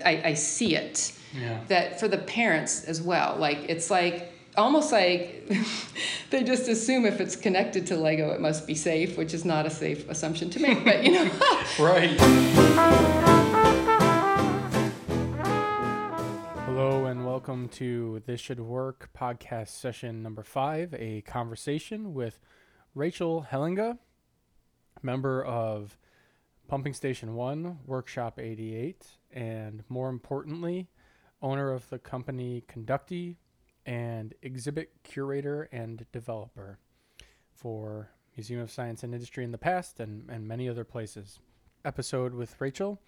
it, I, I see it. Yeah. That for the parents as well. Like it's like almost like they just assume if it's connected to Lego, it must be safe, which is not a safe assumption to make. But you know, Right. Hello and welcome to This Should Work podcast session number five, a conversation with Rachel Hellinga, member of Pumping Station One, Workshop 88, and more importantly, owner of the company Conducti and exhibit curator and developer for Museum of Science and Industry in the past and, and many other places. Episode with Rachel.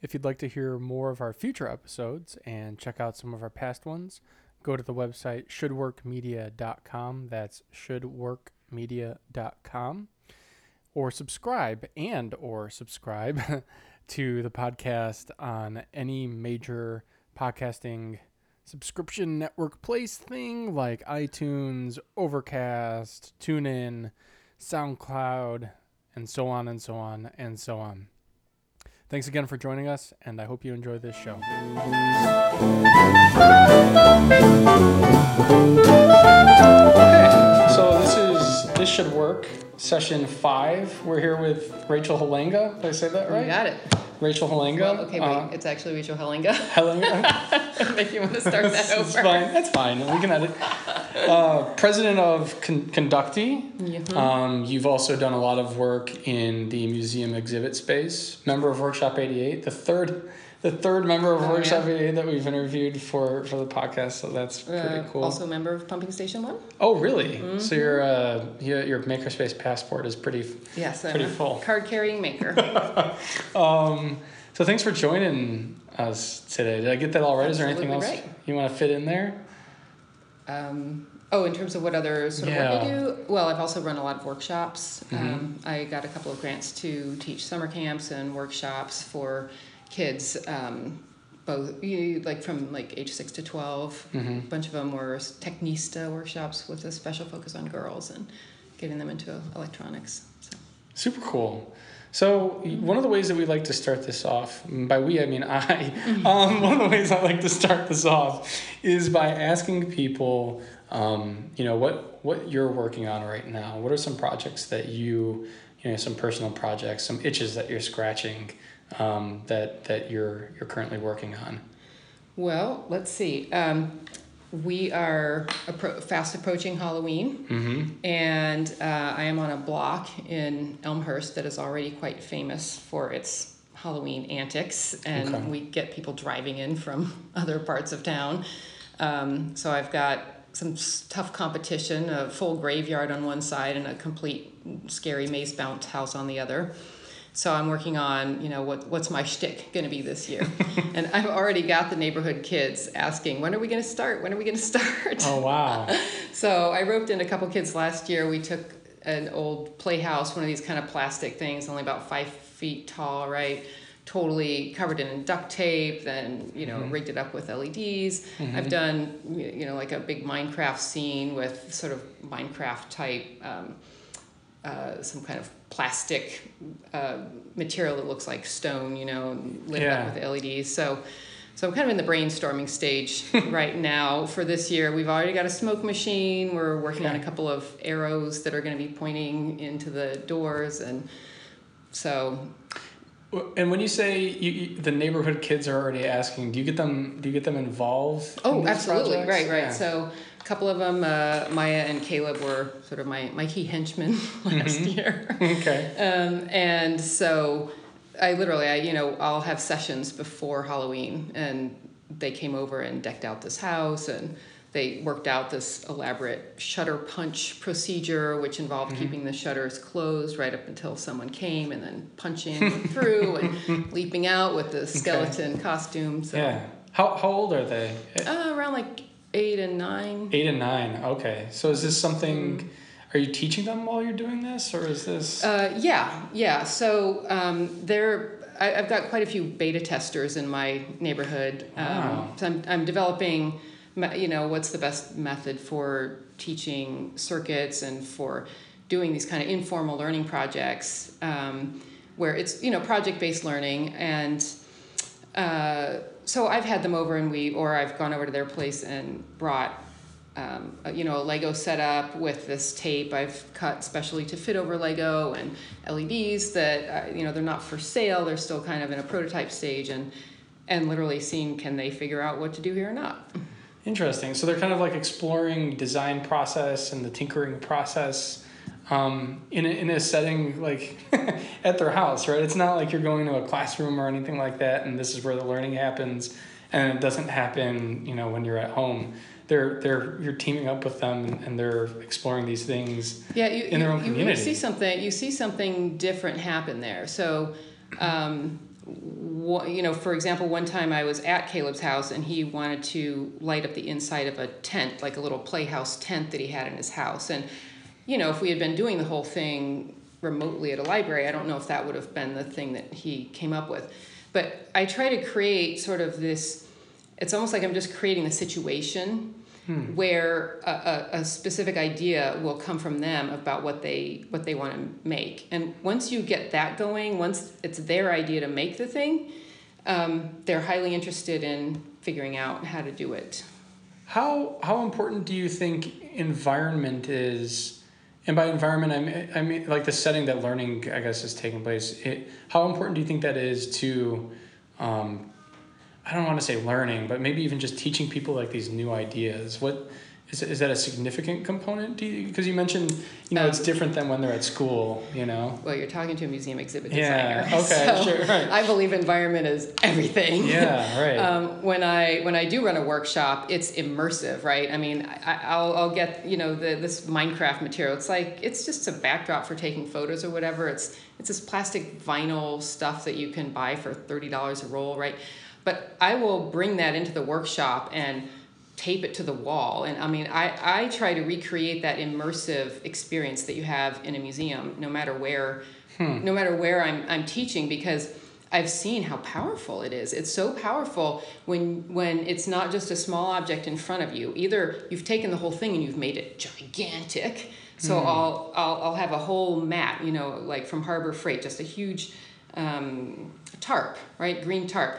If you'd like to hear more of our future episodes and check out some of our past ones, go to the website shouldworkmedia.com. That's shouldworkmedia.com. Or subscribe and or subscribe to the podcast on any major podcasting subscription network place thing like iTunes, Overcast, TuneIn, SoundCloud, and so on and so on and so on. Thanks again for joining us, and I hope you enjoy this show. Okay, so this is This Should Work, session five. We're here with Rachel Halenga. Did I say that you right? got it. Rachel Halenga. Well, okay, wait, Uh, it's actually Rachel Hellinga. Hellinga. if you want to start that That's over. fine. That's fine. We can edit. Uh, president of Con- Conducti. Mhm. Um, you've also done a lot of work in the museum exhibit space. Member of Workshop 88, the third, the third member of Oh, Workshop yeah. 88 that we've interviewed for for the podcast. So that's pretty Uh, cool. Also a member of Pumping Station One. oh, really? Mm-hmm. So your uh, your, your makerspace passport is pretty. Yes, Pretty full. Card carrying maker. Um, so thanks for joining us today. Did I get that all right? Is there anything else right. you want to fit in there? Um, oh, in terms of what other sort of work I do, well, I've also run a lot of workshops. Mhm. Um, I got a couple of grants to teach summer camps and workshops for kids, um, both you, like from like age six to 12 Mhm. A bunch of them were Technista workshops with a special focus on girls and getting them into electronics. So. Super cool. So one of the ways that we like to start this off, by we I mean I, um, one of the ways I like to start this off is by asking people, um, you know, what what you're working on right now. What are some projects that you, you know, some personal projects, some itches that you're scratching, um, that that you're you're currently working on. Well, let's see. Um, we are appro- fast approaching Halloween. Mm-hmm. And uh, I am on a block in Elmhurst that is already quite famous for its Halloween antics, and Okay. we get people driving in from other parts of town. Um, so I've got some tough competition a full graveyard on one side and a complete scary maze bounce house on the other. So I'm working on, you know, what what's my shtick going to be this year, and I've already got the neighborhood kids asking, when are we going to start? When are we going to start? Oh wow. So I roped in a couple kids last year. We took an old playhouse, one of these kind of plastic things, only about five feet tall, right? Totally covered in duct tape, then you know Mhm. rigged it up with LEDs. Mhm. I've done you know like a big Minecraft scene with sort of Minecraft type, um, uh, some kind of plastic uh, material that looks like stone, you know, lit Yeah. up with LEDs. So. So I'm kind of in the brainstorming stage right now for this year. We've already got a smoke machine. We're working on a couple of arrows that are going to be pointing into the doors, and so And when you say you, you, the neighborhood kids are already asking, do you get them? Do you get them involved? oh, these absolutely, projects? right, right. Yeah. So a couple of them, uh, Maya and Caleb, were sort of my my key henchmen last Mhm. year. okay. Um, and so I literally, I, you know, I'll have sessions before Halloween and they came over and decked out this house and they worked out this elaborate shutter punch procedure, which involved Mhm. keeping the shutters closed right up until someone came and then punching through and leaping out with the skeleton costume. So, Yeah. How how old are they? uh, around like eight and nine. Eight and nine. Okay. So is this something? Mm. Are you teaching them while you're doing this, or is this? Uh, yeah, yeah. So um, there, I, I've got quite a few beta testers in my neighborhood. Um, Wow. So I'm, I'm developing, you know, what's the best method for teaching circuits and for doing these kind of informal learning projects um, where it's, you know, project based learning and uh, so I've had them over and we, or I've gone over to their place and brought, um, a- you know, a Lego setup with this tape I've cut specially to fit over Lego and LEDs that, uh, you know, they're not for sale. They're still kind of in a prototype stage and, and literally seeing can they figure out what to do here or not. Interesting. So they're kind of like exploring design process and the tinkering process um, in, a, in a setting like at their house, right? It's not like you're going to a classroom or anything like that, and this is where the learning happens, and it doesn't happen, you know, when you're at home. They're they're you're teaming up with them and, they're exploring these things. Yeah, you, in their own you, you community. see something. You see something different happen there. So, um, wha- you know, for example, one time I was at Caleb's house and he wanted to light up the inside of a tent, like a little playhouse tent that he had in his house. And, you know, if we had been doing the whole thing remotely at a library, I don't know if that would have been the thing that he came up with. But I try to create sort of this. It's almost like I'm just creating the situation where a, a, a specific idea will come from them about what they what they want to make and once you get that going once it's their idea to make the thing um, they're highly interested in figuring out how to do it How how important do you think environment is? And by environment, I mean, I mean like the setting that learning, I guess, is taking place. It, how important do you think that is to, um, I don't want to say learning, but maybe even just teaching people like these new ideas? What is is that a significant component? Do you because you mentioned you know it's Um, different than when they're at school. You know. well you're talking to a museum exhibit designer. Yeah, okay, so sure, right. i believe environment is everything Yeah. Right. um, when I when I do run a workshop, it's immersive, right? I mean, I, I'll I'll get you know the this Minecraft material. It's like it's just a backdrop for taking photos or whatever. It's it's this plastic vinyl stuff that you can buy for thirty dollars a roll, right? But I will bring that into the workshop and tape it to the wall. And i mean i, I try to recreate that immersive experience that you have in a museum no matter where no matter where I'm, I'm teaching because i've seen how powerful it is. It's so powerful when when it's not just a small object in front of you. Either you've taken the whole thing and you've made it gigantic. So I'll, I'll i'll have a whole mat you know like from harbor freight just a huge um, tarp right? Green tarp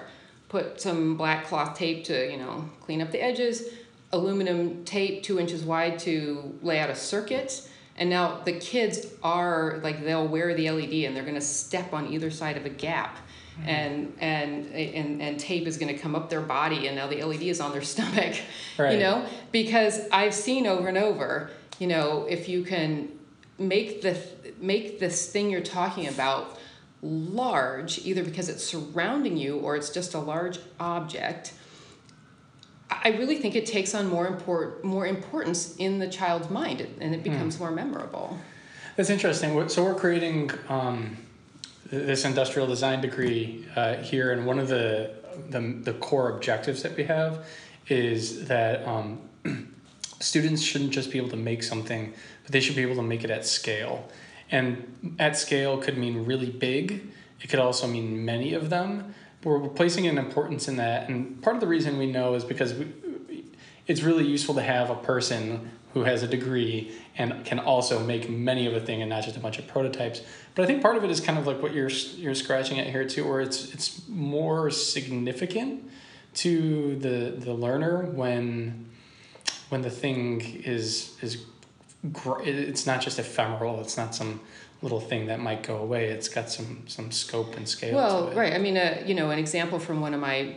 put some black cloth tape to you know clean up the edges aluminum tape two inches wide to lay out a circuit. And now the kids are like they'll wear the led and they're going to step on either side of a gap. Mm-hmm. And and and and tape is going to come up their body and now the led is on their stomach Right. you know? Because i've seen over and over you know if you can make the make this thing you're talking about large either because it's surrounding you or it's just a large object I really think it takes on more import, more importance in the child's mind, and it becomes more memorable. That's interesting. So we're creating um, this industrial design degree uh, here, and one of the, the the core objectives that we have is that um, students shouldn't just be able to make something, but they should be able to make it at scale. And at scale could mean really big. It could also mean many of them. We're placing an importance in that, and part of the reason we know is because we, it's really useful to have a person who has a degree and can also make many of a thing and not just a bunch of prototypes. But I think part of it is kind of like what you're you're scratching at here too, where it's it's more significant to the the learner when when the thing is is it's not just ephemeral. It's not some little thing that might go away. It's got some some scope and scale Well, to it. right. I mean, uh, you know, an example from one of my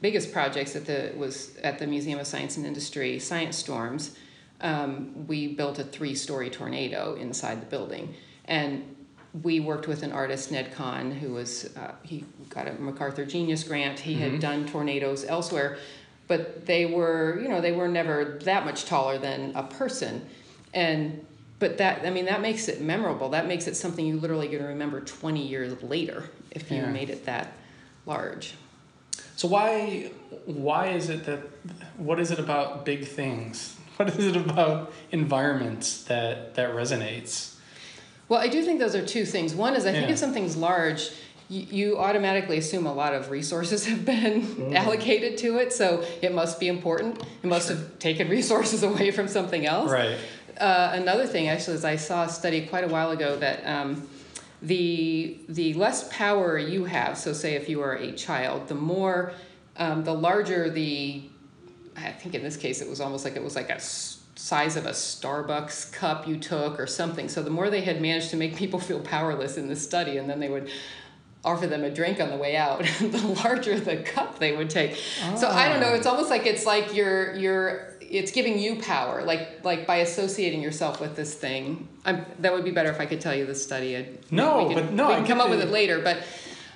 biggest projects at the was at the Museum of Science and Industry, Science Storms. Um, we built a three-story tornado inside the building, and we worked with an artist, Ned Kahn, who was uh, he got a MacArthur Genius Grant. He had done tornadoes elsewhere, but they were, you know, they were never that much taller than a person, and but that I mean that makes it memorable. That makes it something you literally going to remember twenty years later if you Yeah. made it that large. So why why is it that what is it about big things? What is it about environments that that resonates? Well, I do think those are two things. One is I think if something's large, you, you automatically assume a lot of resources have been mm. allocated to it, so it must be important. It must have taken resources away from something else. Right. Uh, another thing, actually, is I saw a study quite a while ago that um, the the less power you have. So, say if you are a child, the more um, the larger the, I think in this case it was almost like it was like a size of a Starbucks cup you took or something. So the more they had managed to make people feel powerless in the study, and then they would offer them a drink on the way out, the larger the cup they would take. So I don't know. It's almost like it's like you're you're it's giving you power, like like by associating yourself with this thing. I'm, that would be better if I could tell you the study. I'd, No, could, but no, we I can come up with it later. But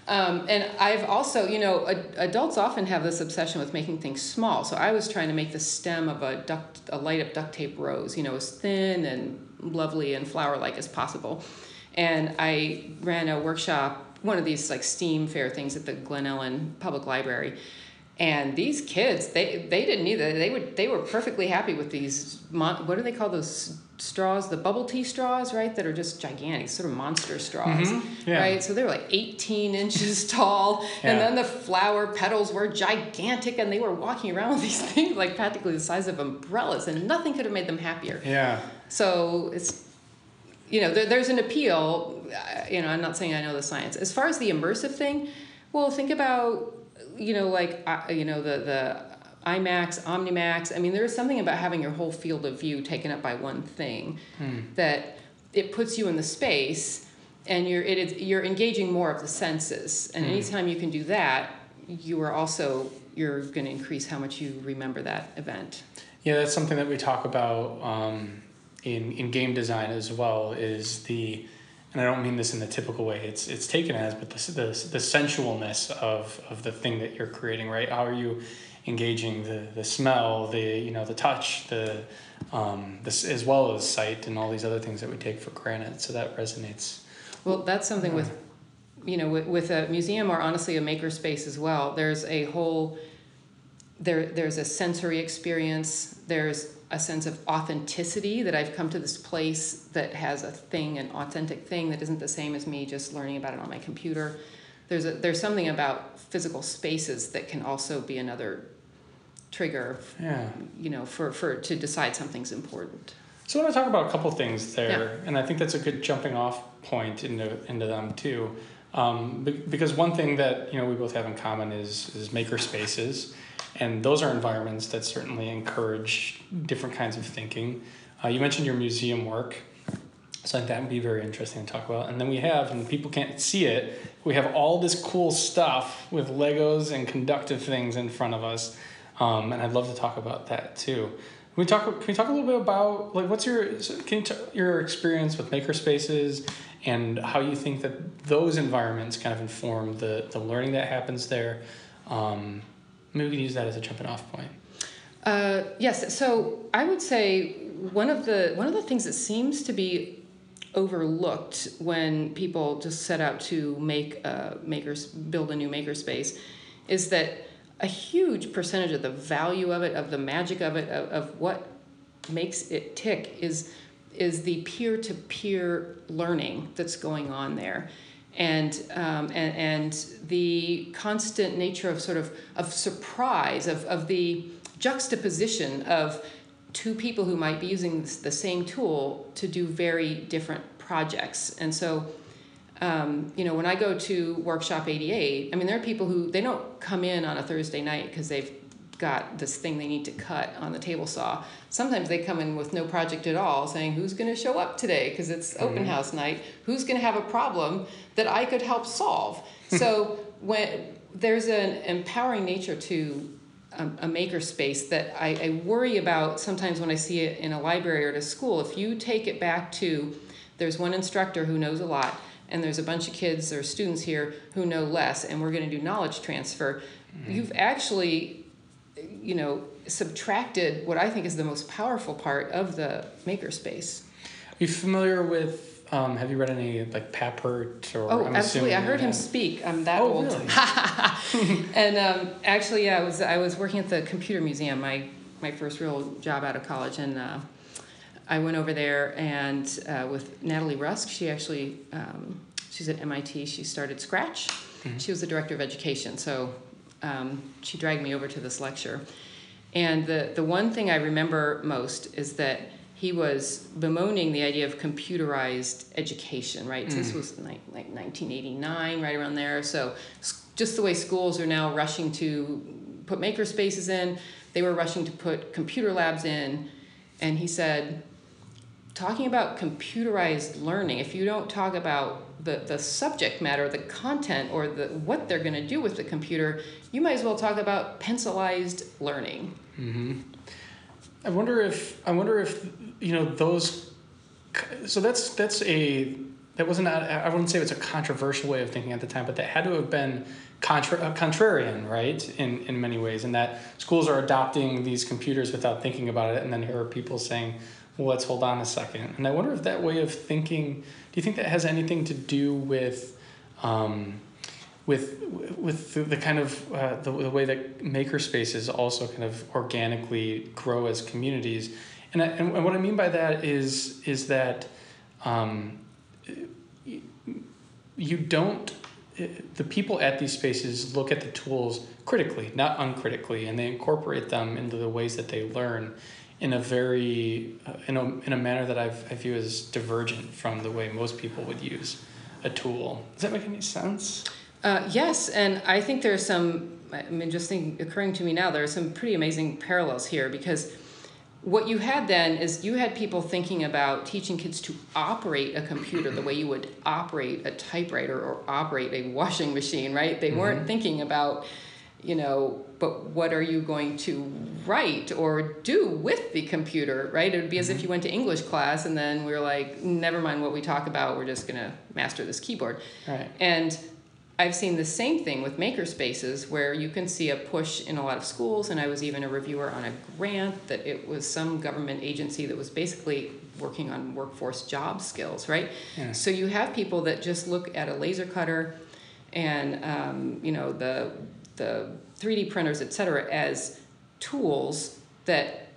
um, and I've also, you know, ad- adults often have this obsession with making things small. So I was trying to make the stem of a duct, a light up duct tape rose, you know, as thin and lovely and flower like as possible. And I ran a workshop, one of these like STEAM fair things at the Glen Ellyn Public Library. And these kids, they they didn't either. They would they were perfectly happy with these. Mon- what do they call those straws? The bubble tea straws, right? That are just gigantic, sort of monster straws, Mhm, yeah. right? So they were like 18 inches tall, and then the flower petals were gigantic, and they were walking around with these things like practically the size of umbrellas, and nothing could have made them happier. Yeah. So it's, you know, there, there's an appeal. uh, You know, I'm not saying I know the science. As far as the immersive thing, well, think about, you know, like, uh, you know, the the IMAX, OmniMax. I mean, there is something about having your whole field of view taken up by one thing that it puts you in the space, and you're it is you're engaging more of the senses. And anytime you can do that, you are also you're going to increase how much you remember that event. Yeah, that's something that we talk about um, in in game design as well. Is the and I don't mean this in the typical way it's it's taken as, but the the, the sensualness of of the thing that you're creating. Right? How are you engaging the the smell, the you know the touch, the um, this as well as sight and all these other things that we take for granted. So that resonates. Well, that's something with, you know, with, with a museum or honestly a makerspace as well. There's a whole, there there's a sensory experience. There's a sense of authenticity that I've come to this place that has a thing, an authentic thing that isn't the same as me just learning about it on my computer. There's a there's something about physical spaces that can also be another trigger, Yeah. you know, for, for to decide something's important. So I want to talk about a couple things there, and I think that's a good jumping off point into into them too, um, because one thing that you know we both have in common is is maker spaces, and those are environments that certainly encourage different kinds of thinking. Uh, you mentioned your museum work, so I think that would be very interesting to talk about. And then we have, and people can't see it, we have all this cool stuff with Legos and conductive things in front of us, um, and I'd love to talk about that too. Can we talk? Can we talk a little bit about like what's your can you t- your experience with maker spaces and how you think that those environments kind of inform the the learning that happens there? Um, maybe we can use that as a jumping off point. Uh, yes, so I would say one of the one of the things that seems to be overlooked when people just set out to make a makers build a new makerspace is that a huge percentage of the value of it, of the magic of it, of, of what makes it tick is is the peer to peer learning that's going on there. And, um, and and the constant nature of sort of of surprise of, of the juxtaposition of two people who might be using the same tool to do very different projects. And so um, you know when i go to workshop 88 i mean there are people who they don't come in on a thursday night because they've got this thing they need to cut on the table saw sometimes they come in with no project at all saying who's going to show up today? Because it's open house night. Who's going to have a problem that i could help solve? So when there's an empowering nature to um, a maker space that I, I worry about sometimes when I see it in a library or at a school. If you take it back to there's one instructor who knows a lot, and there's a bunch of kids or students here who know less, and we're going to do knowledge transfer, you've actually, you know, subtracted what I think is the most powerful part of the makerspace. Are you familiar with? Um, have you read any like Papert or? Oh, I'm absolutely! I heard him speak. I'm that Oh, old. really? and um, actually, yeah, I was I was working at the computer museum. My my first real job out of college, and uh, I went over there and uh, with Natalie Rusk. She actually um, she's at MIT. She started Scratch. She was the director of education, so um, she dragged me over to this lecture. And the the one thing I remember most is that he was bemoaning the idea of computerized education, right? So this was like, like 1989, right around there. So just the way schools are now rushing to put maker spaces in. They were rushing to put computer labs in. And he said, talking about computerized learning, if you don't talk about the, the subject matter, the content, or the what they're going to do with the computer, you might as well talk about pencilized learning. Mm-hmm. I wonder if I wonder if you know those. So that's that's a that wasn't I wouldn't say it was a controversial way of thinking at the time, but that had to have been contra, contrarian, right? In in many ways, and that schools are adopting these computers without thinking about it, and then here are people saying, "Well, let's hold on a second. And I wonder if that way of thinking. Do you think that has anything to do with? Um, with with the, the kind of uh, the, the way that maker spaces also kind of organically grow as communities and, I, and what I mean by that is is that um, you don't the people at these spaces look at the tools critically not uncritically and they incorporate them into the ways that they learn in a very uh, in, a, in a manner that I've, i view as divergent from the way most people would use a tool does that make any sense uh, yes, and I think there's some. I mean, just think, occurring to me now, there are some pretty amazing parallels here because what you had then is you had people thinking about teaching kids to operate a computer the way you would operate a typewriter or operate a washing machine, right? They mm-hmm. weren't thinking about, you know, but what are you going to write or do with the computer, right? It would be as mm-hmm. if you went to English class and then we are like, never mind what we talk about, we're just going to master this keyboard. Right. And I've seen the same thing with maker spaces where you can see a push in a lot of schools, and I was even a reviewer on a grant that it was some government agency that was basically working on workforce job skills, right? Yeah. So you have people that just look at a laser cutter and um, you know the the 3D printers, et cetera, as tools that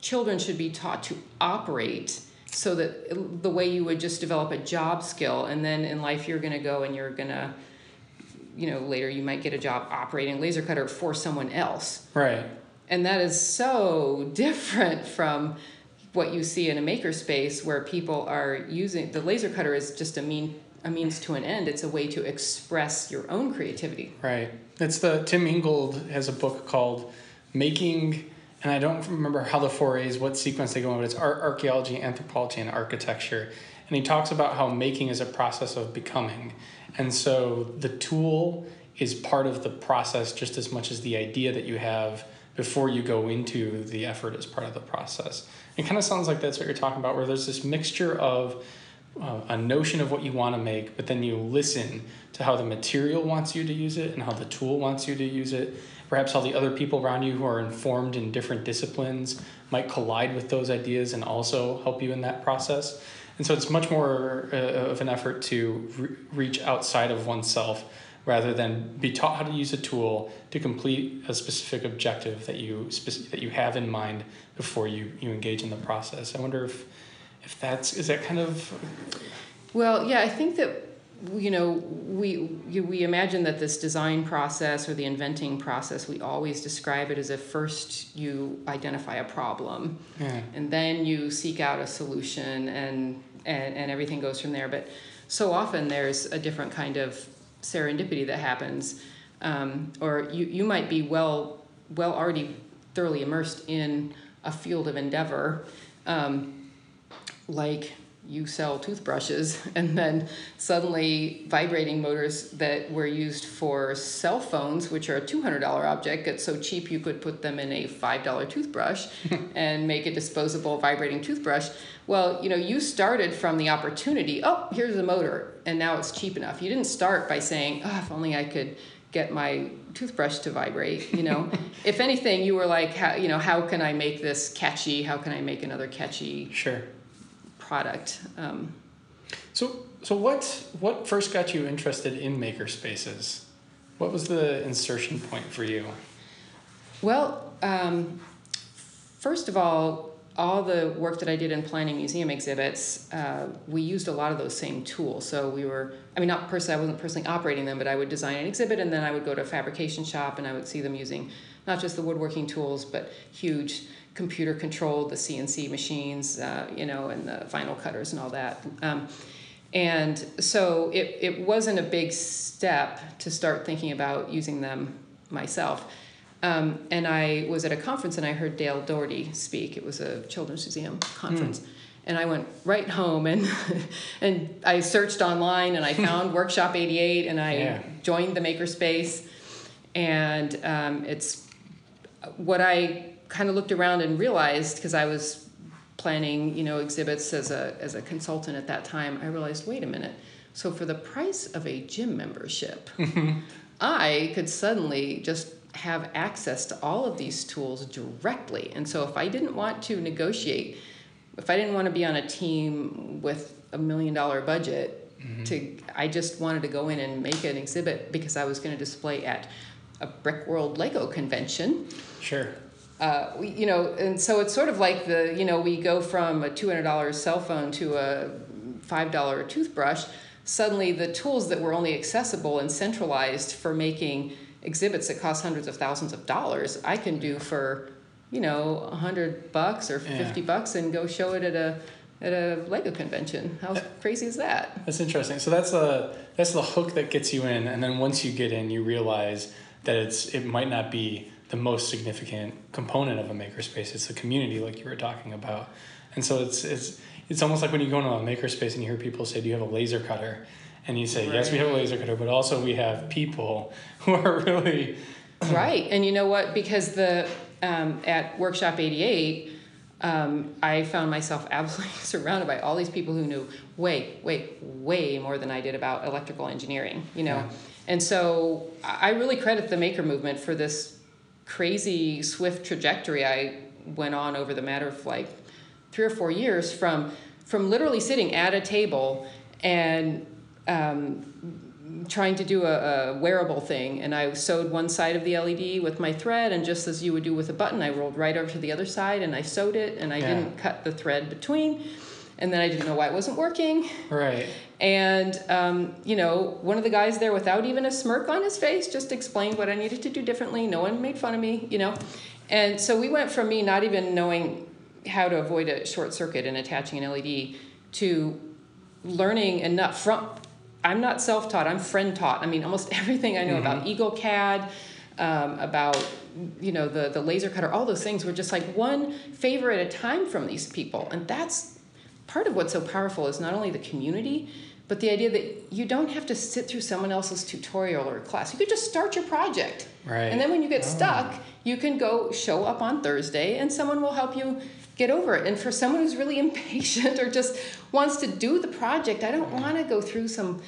children should be taught to operate so that the way you would just develop a job skill and then in life you're going to go and you're going to you know later you might get a job operating laser cutter for someone else. Right. And that is so different from what you see in a makerspace where people are using the laser cutter is just a mean a means to an end it's a way to express your own creativity right it's the tim ingold has a book called making and I don't remember how the four A's, what sequence they go in, but it's art, archaeology, anthropology, and architecture. And he talks about how making is a process of becoming. And so the tool is part of the process just as much as the idea that you have before you go into the effort is part of the process. It kind of sounds like that's what you're talking about, where there's this mixture of uh, a notion of what you want to make, but then you listen to how the material wants you to use it and how the tool wants you to use it perhaps how the other people around you who are informed in different disciplines might collide with those ideas and also help you in that process. And so it's much more uh, of an effort to re- reach outside of oneself rather than be taught how to use a tool to complete a specific objective that you speci- that you have in mind before you, you engage in the process. I wonder if if that's is that kind of well, yeah, I think that you know, we we imagine that this design process or the inventing process, we always describe it as if first you identify a problem, yeah. and then you seek out a solution, and, and and everything goes from there. But so often there's a different kind of serendipity that happens, um, or you you might be well well already thoroughly immersed in a field of endeavor, um, like you sell toothbrushes and then suddenly vibrating motors that were used for cell phones which are a $200 object get so cheap you could put them in a $5 toothbrush and make a disposable vibrating toothbrush. Well you know you started from the opportunity oh here's a motor and now it's cheap enough. You didn't start by saying oh if only i could get my toothbrush to vibrate you know? If anything you were like how you know how can i make this catchy? How can i make another catchy sure product. Um, so, so what what first got you interested in maker spaces? What was the insertion point for you? Well, um, first of all, all the work that I did in planning museum exhibits, uh, we used a lot of those same tools. So we were, I mean, not personally, I wasn't personally operating them, but I would design an exhibit and then I would go to a fabrication shop and I would see them using not just the woodworking tools, but huge computer controlled, the CNC machines, uh, you know, and the vinyl cutters and all that. Um, and so it, it wasn't a big step to start thinking about using them myself. Um, and I was at a conference and I heard Dale Dougherty speak. It was a Children's Museum conference. And I went right home and and I searched online and I found Workshop 88 and I Yeah. joined the Makerspace. And um, it's what I kind of looked around and realized because I was planning, you know, exhibits as a as a consultant at that time. I realized, wait a minute. So for the price of a gym membership, I could suddenly just have access to all of these tools directly. And so if I didn't want to negotiate, if I didn't want to be on a team with a million dollar budget, mm-hmm. to I just wanted to go in and make an exhibit because I was going to display at a Brickworld Lego convention Sure. Uh, we, you know, and so it's sort of like the, you know, we go from a two hundred dollar cell phone to a five dollar toothbrush. Suddenly, the tools that were only accessible and centralized for making exhibits that cost hundreds of thousands of dollars, I can do for, you know, a hundred bucks or Yeah. fifty bucks and go show it at a at a Lego convention. How crazy is that? That's interesting. So that's the that's the hook that gets you in, and then once you get in, you realize that it's it might not be the most significant component of a makerspace. It's the community, like you were talking about, and so it's it's it's almost like when you go into a makerspace and you hear people say, "Do you have a laser cutter?" And you say, "Yes, we have a laser cutter," but also we have people who are really right and you know what because the um, at workshop 88 um, i found myself absolutely surrounded by all these people who knew way way way more than i did about electrical engineering you know Yeah. and so I really credit the maker movement for this crazy swift trajectory i went on over the matter of like three or four years from from literally sitting at a table and um, trying to do a, a wearable thing and i sewed one side of the led with my thread and just as you would do with a button i rolled right over to the other side and i sewed it and i Yeah. didn't cut the thread between and then i didn't know why it wasn't working right. And um, you know one of the guys there without even a smirk on his face just explained what i needed to do differently. No one made fun of me you know? And so we went from me not even knowing how to avoid a short circuit and attaching an led to learning enough from i'm not self-taught i'm friend-taught. I mean almost everything i know about eagle cad um, about you know the, the laser cutter all those things were just like one favor at a time from these people. And that's part of what's so powerful is not only the community but the idea that you don't have to sit through someone else's tutorial or class you could just start your project Right. and then when you get oh. stuck you can go show up on thursday and someone will help you get over it and for someone who's really impatient or just wants to do the project i don't want to go through some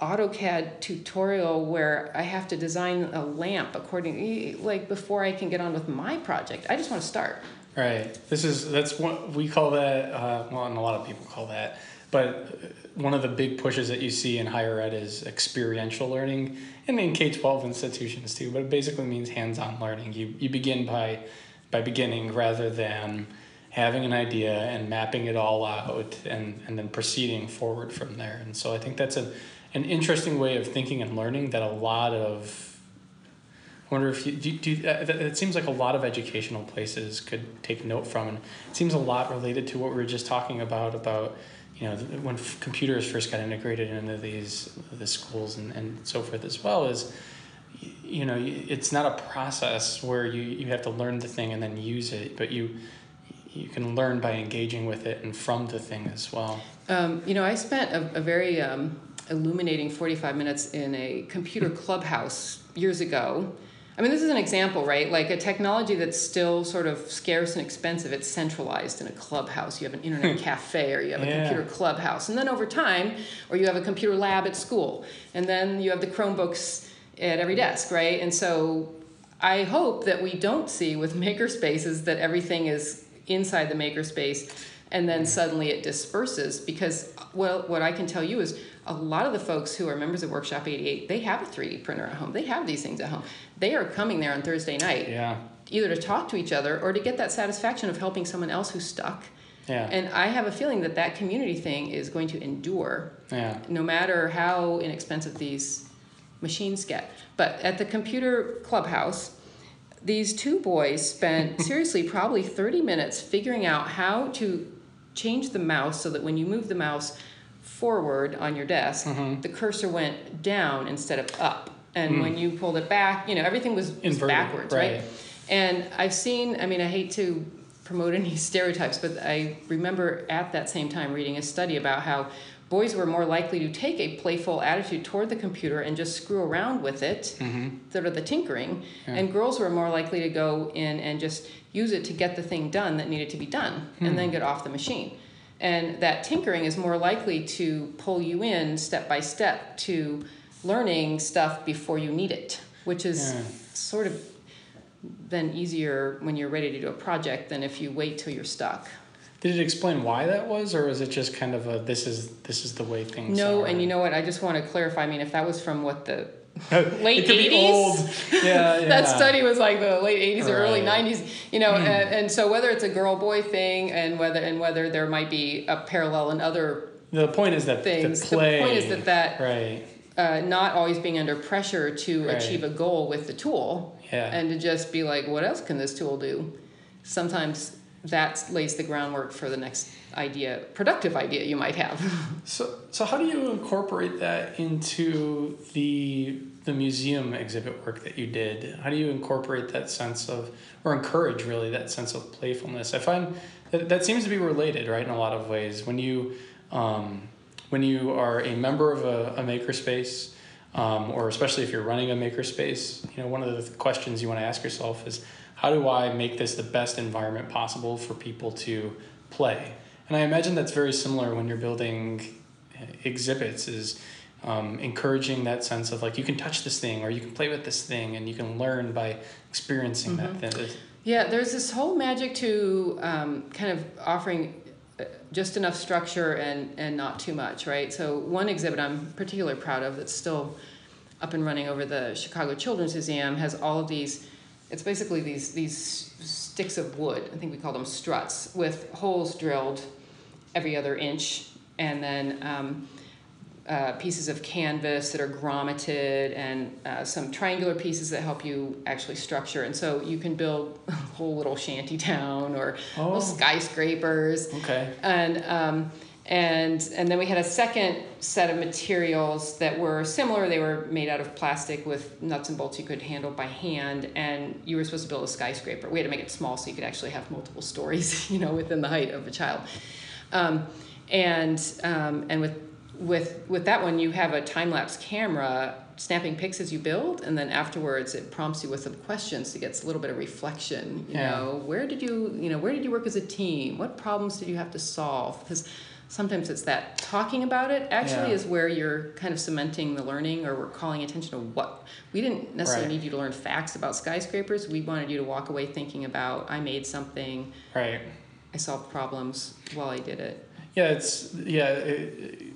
AutoCAD tutorial where I have to design a lamp according like before I can get on with my project. I just want to start. Right. This is that's what we call that. Uh, well, and a lot of people call that. But one of the big pushes that you see in higher ed is experiential learning, and in K twelve institutions too. But it basically means hands on learning. You you begin by by beginning rather than having an idea and mapping it all out and, and then proceeding forward from there. And so I think that's a, an interesting way of thinking and learning that a lot of wonder if you do. do uh, that- it seems like a lot of educational places could take note from, and it seems a lot related to what we were just talking about about you know when computers first got integrated into these the schools and, and so forth as well is you know it's not a process where you you have to learn the thing and then use it, but you you can learn by engaging with it and from the thing as well. Um, you know, I spent a, a very um, illuminating 45 minutes in a computer clubhouse years ago. I mean, this is an example, right? Like a technology that's still sort of scarce and expensive, it's centralized in a clubhouse. You have an internet hmm. cafe or you have a Yeah. computer clubhouse. And then over time, or you have a computer lab at school. And then you have the Chromebooks at every desk, right? And so I hope that we don't see with makerspaces that everything is inside the makerspace and then hmm. suddenly it disperses because well what I can tell you is a lot of the folks who are members of Workshop 88 they have a 3D printer at home. They have these things at home. They are coming there on Thursday night. Yeah, either to talk to each other or to get that satisfaction of helping someone else who's stuck. Yeah, and I have a feeling that that community thing is going to endure yeah. no matter how inexpensive these machines get. But at the computer clubhouse, these two boys spent seriously probably 30 minutes figuring out how to change the mouse so that when you move the mouse forward on your desk, Mhm. the cursor went down instead of up. and Mm. when you pulled it back, you know everything was, was backwards, right? right. And I've seen. I mean, I hate to promote any stereotypes, but I remember at that same time reading a study about how boys were more likely to take a playful attitude toward the computer and just screw around with it, Mm-hmm. sort of the tinkering, Yeah. and girls were more likely to go in and just use it to get the thing done that needed to be done, Hmm. and then get off the machine. And that tinkering is more likely to pull you in step by step to learning stuff before you need it, which is Yeah. sort of then easier when you're ready to do a project than if you wait till you're stuck. Did it explain why that was, or was it just kind of a this is this is the way things No, are? and you know what? I just want to clarify. I mean, if that was from what the late could be 80s? old. Yeah, yeah. that study was like the late 80s or early 90s you know Hmm. and, and so whether it's a girl boy thing and whether and whether there might be a parallel in other The point is that things the play. the point is that that right. uh, not always being under pressure to Right. achieve a goal with the tool Yeah. and to just be like what else can this tool do sometimes that lays the groundwork for the next idea productive idea you might have So, so how do you incorporate that into the the museum exhibit work that you did? How do you incorporate that sense of, or encourage really that sense of playfulness? I find that that seems to be related, right, in a lot of ways. When you, um, when you are a member of a, a makerspace, um, or especially if you're running a makerspace, you know, one of the questions you want to ask yourself is, how do I make this the best environment possible for people to play? And I imagine that's very similar when you're building exhibits is um, encouraging that sense of like you can touch this thing or you can play with this thing and you can learn by experiencing that thing. Yeah, there's this whole magic to um, kind of offering uh, just enough structure and, and not too much, right? So, one exhibit I'm particularly proud of that's still up and running over the Chicago Children's Museum has all of these, it's basically these, these sticks of wood, I think we call them struts, with holes drilled every other inch, and then um, uh, pieces of canvas that are grommeted and uh, some triangular pieces that help you actually structure. And so you can build a whole little shanty town or Oh. little skyscrapers. Okay. And um, and and then we had a second set of materials that were similar. They were made out of plastic with nuts and bolts you could handle by hand, and you were supposed to build a skyscraper. We had to make it small so you could actually have multiple stories, you know, within the height of a child. Um, and um, and with with with that one, you have a time lapse camera snapping pics as you build, and then afterwards it prompts you with some questions to get a little bit of reflection. You Yeah. know, where did you you know where did you work as a team? What problems did you have to solve? Because sometimes it's that talking about it actually Yeah. is where you're kind of cementing the learning or we're calling attention to what we didn't necessarily Right. need you to learn facts about skyscrapers we wanted you to walk away thinking about i made something Right. i solved problems while i did it Yeah, it's yeah. It,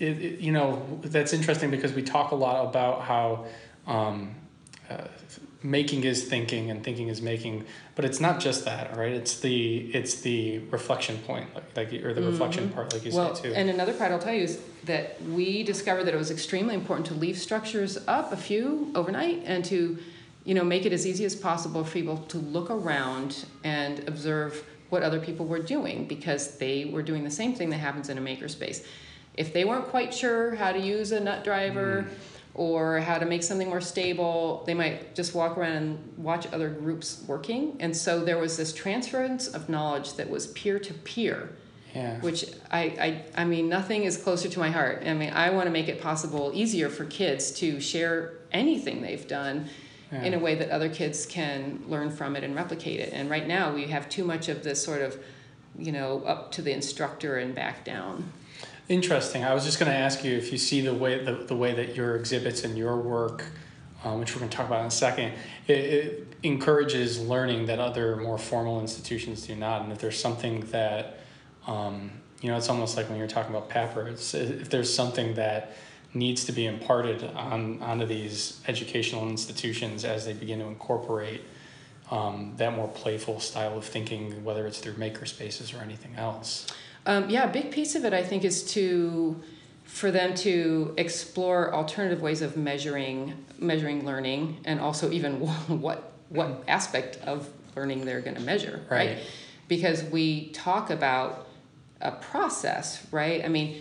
it, it, you know that's interesting because we talk a lot about how um, uh, making is thinking and thinking is making, but it's not just that, right? It's the it's the reflection point, like, like or the mm-hmm. reflection part, like you well say too. and another part i'll tell you is that we discovered that it was extremely important to leave structures up a few overnight and to you know make it as easy as possible for people to look around and observe what other people were doing because they were doing the same thing that happens in a makerspace if they weren't quite sure how to use a nut driver mm. Or how to make something more stable they might just walk around and watch other groups working and so there was this transference of knowledge that was peer to peer yeah. which I, I I mean nothing is closer to my heart. I mean I want to make it possible easier for kids to share anything they've done in a way that other kids can learn from it and replicate it. And right now we have too much of this sort of you know up to the instructor and back down. Interesting. I was just going to ask you if you see the way the, the way that your exhibits and your work, um, which we're going to talk about in a second, it, it encourages learning that other more formal institutions do not. And if there's something that, um, you know, it's almost like when you're talking about Papert. It's if there's something that needs to be imparted on onto these educational institutions as they begin to incorporate um, that more playful style of thinking, whether it's through maker spaces or anything else. Um, yeah, a big piece of it I think is to for them to explore alternative ways of measuring measuring learning and also even what what aspect of learning they're going to measure, right? Right. Because we talk about a process, right? I mean,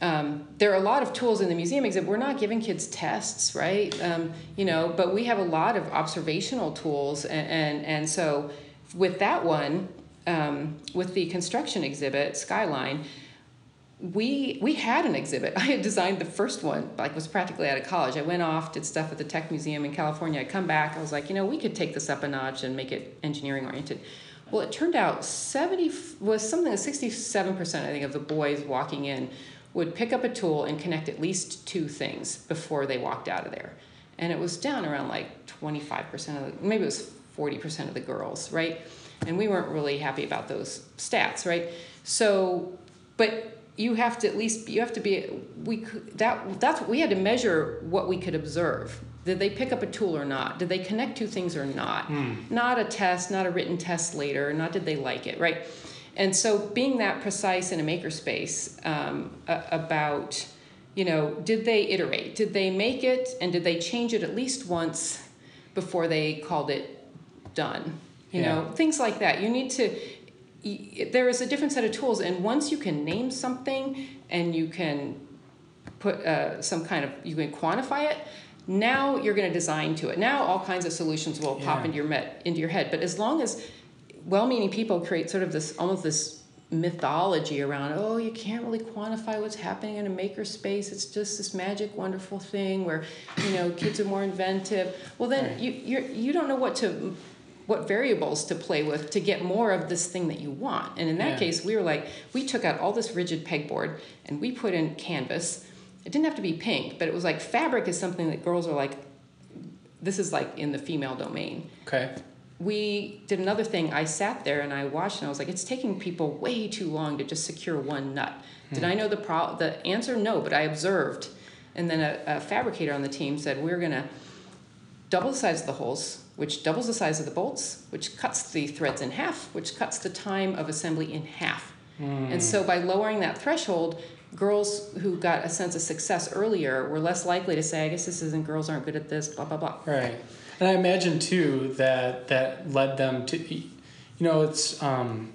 um, there are a lot of tools in the museum exhibit. We're not giving kids tests, right? Um, you know, but we have a lot of observational tools, and and, and so with that one, um, with the construction exhibit Skyline, we we had an exhibit. I had designed the first one, like was practically out of college. I went off, did stuff at the Tech Museum in California. I come back, I was like, you know, we could take this up a notch and make it engineering oriented. Well, it turned out seventy was something like sixty seven percent, I think, of the boys walking in would pick up a tool and connect at least two things before they walked out of there. And it was down around like 25% of the, maybe it was 40% of the girls, right? And we weren't really happy about those stats, right? So, but you have to at least, you have to be, we could, that, that's, we had to measure what we could observe. Did they pick up a tool or not? Did they connect two things or not? Mm. Not a test, not a written test later, not did they like it, right? And so being that precise in a makerspace um, about, you know, did they iterate? Did they make it and did they change it at least once before they called it done? You Yeah. know, things like that. You need to, there is a different set of tools. And once you can name something and you can put uh, some kind of, you can quantify it, now you're going to design to it. Now all kinds of solutions will pop into your met, into your head. But as long as well-meaning people create sort of this almost this mythology around oh you can't really quantify what's happening in a maker space it's just this magic wonderful thing where you know kids are more inventive well then Right. you you're, you don't know what to what variables to play with to get more of this thing that you want and in that Yeah. case we were like we took out all this rigid pegboard and we put in canvas it didn't have to be pink but it was like fabric is something that girls are like this is like in the female domain Okay. we did another thing. I sat there and I watched, and I was like, it's taking people way too long to just secure one nut. Did I hmm. know the pro? The answer, no, but I observed. And then a, a fabricator on the team said, we're gonna double the size of the holes, which doubles the size of the bolts, which cuts the threads in half, which cuts the time of assembly in half. And so by lowering that threshold, girls who got a sense of success earlier were less likely to say, I guess this isn't, girls aren't good at this, blah, blah, blah. Right. And I imagine too that that led them to, you know, it's, um,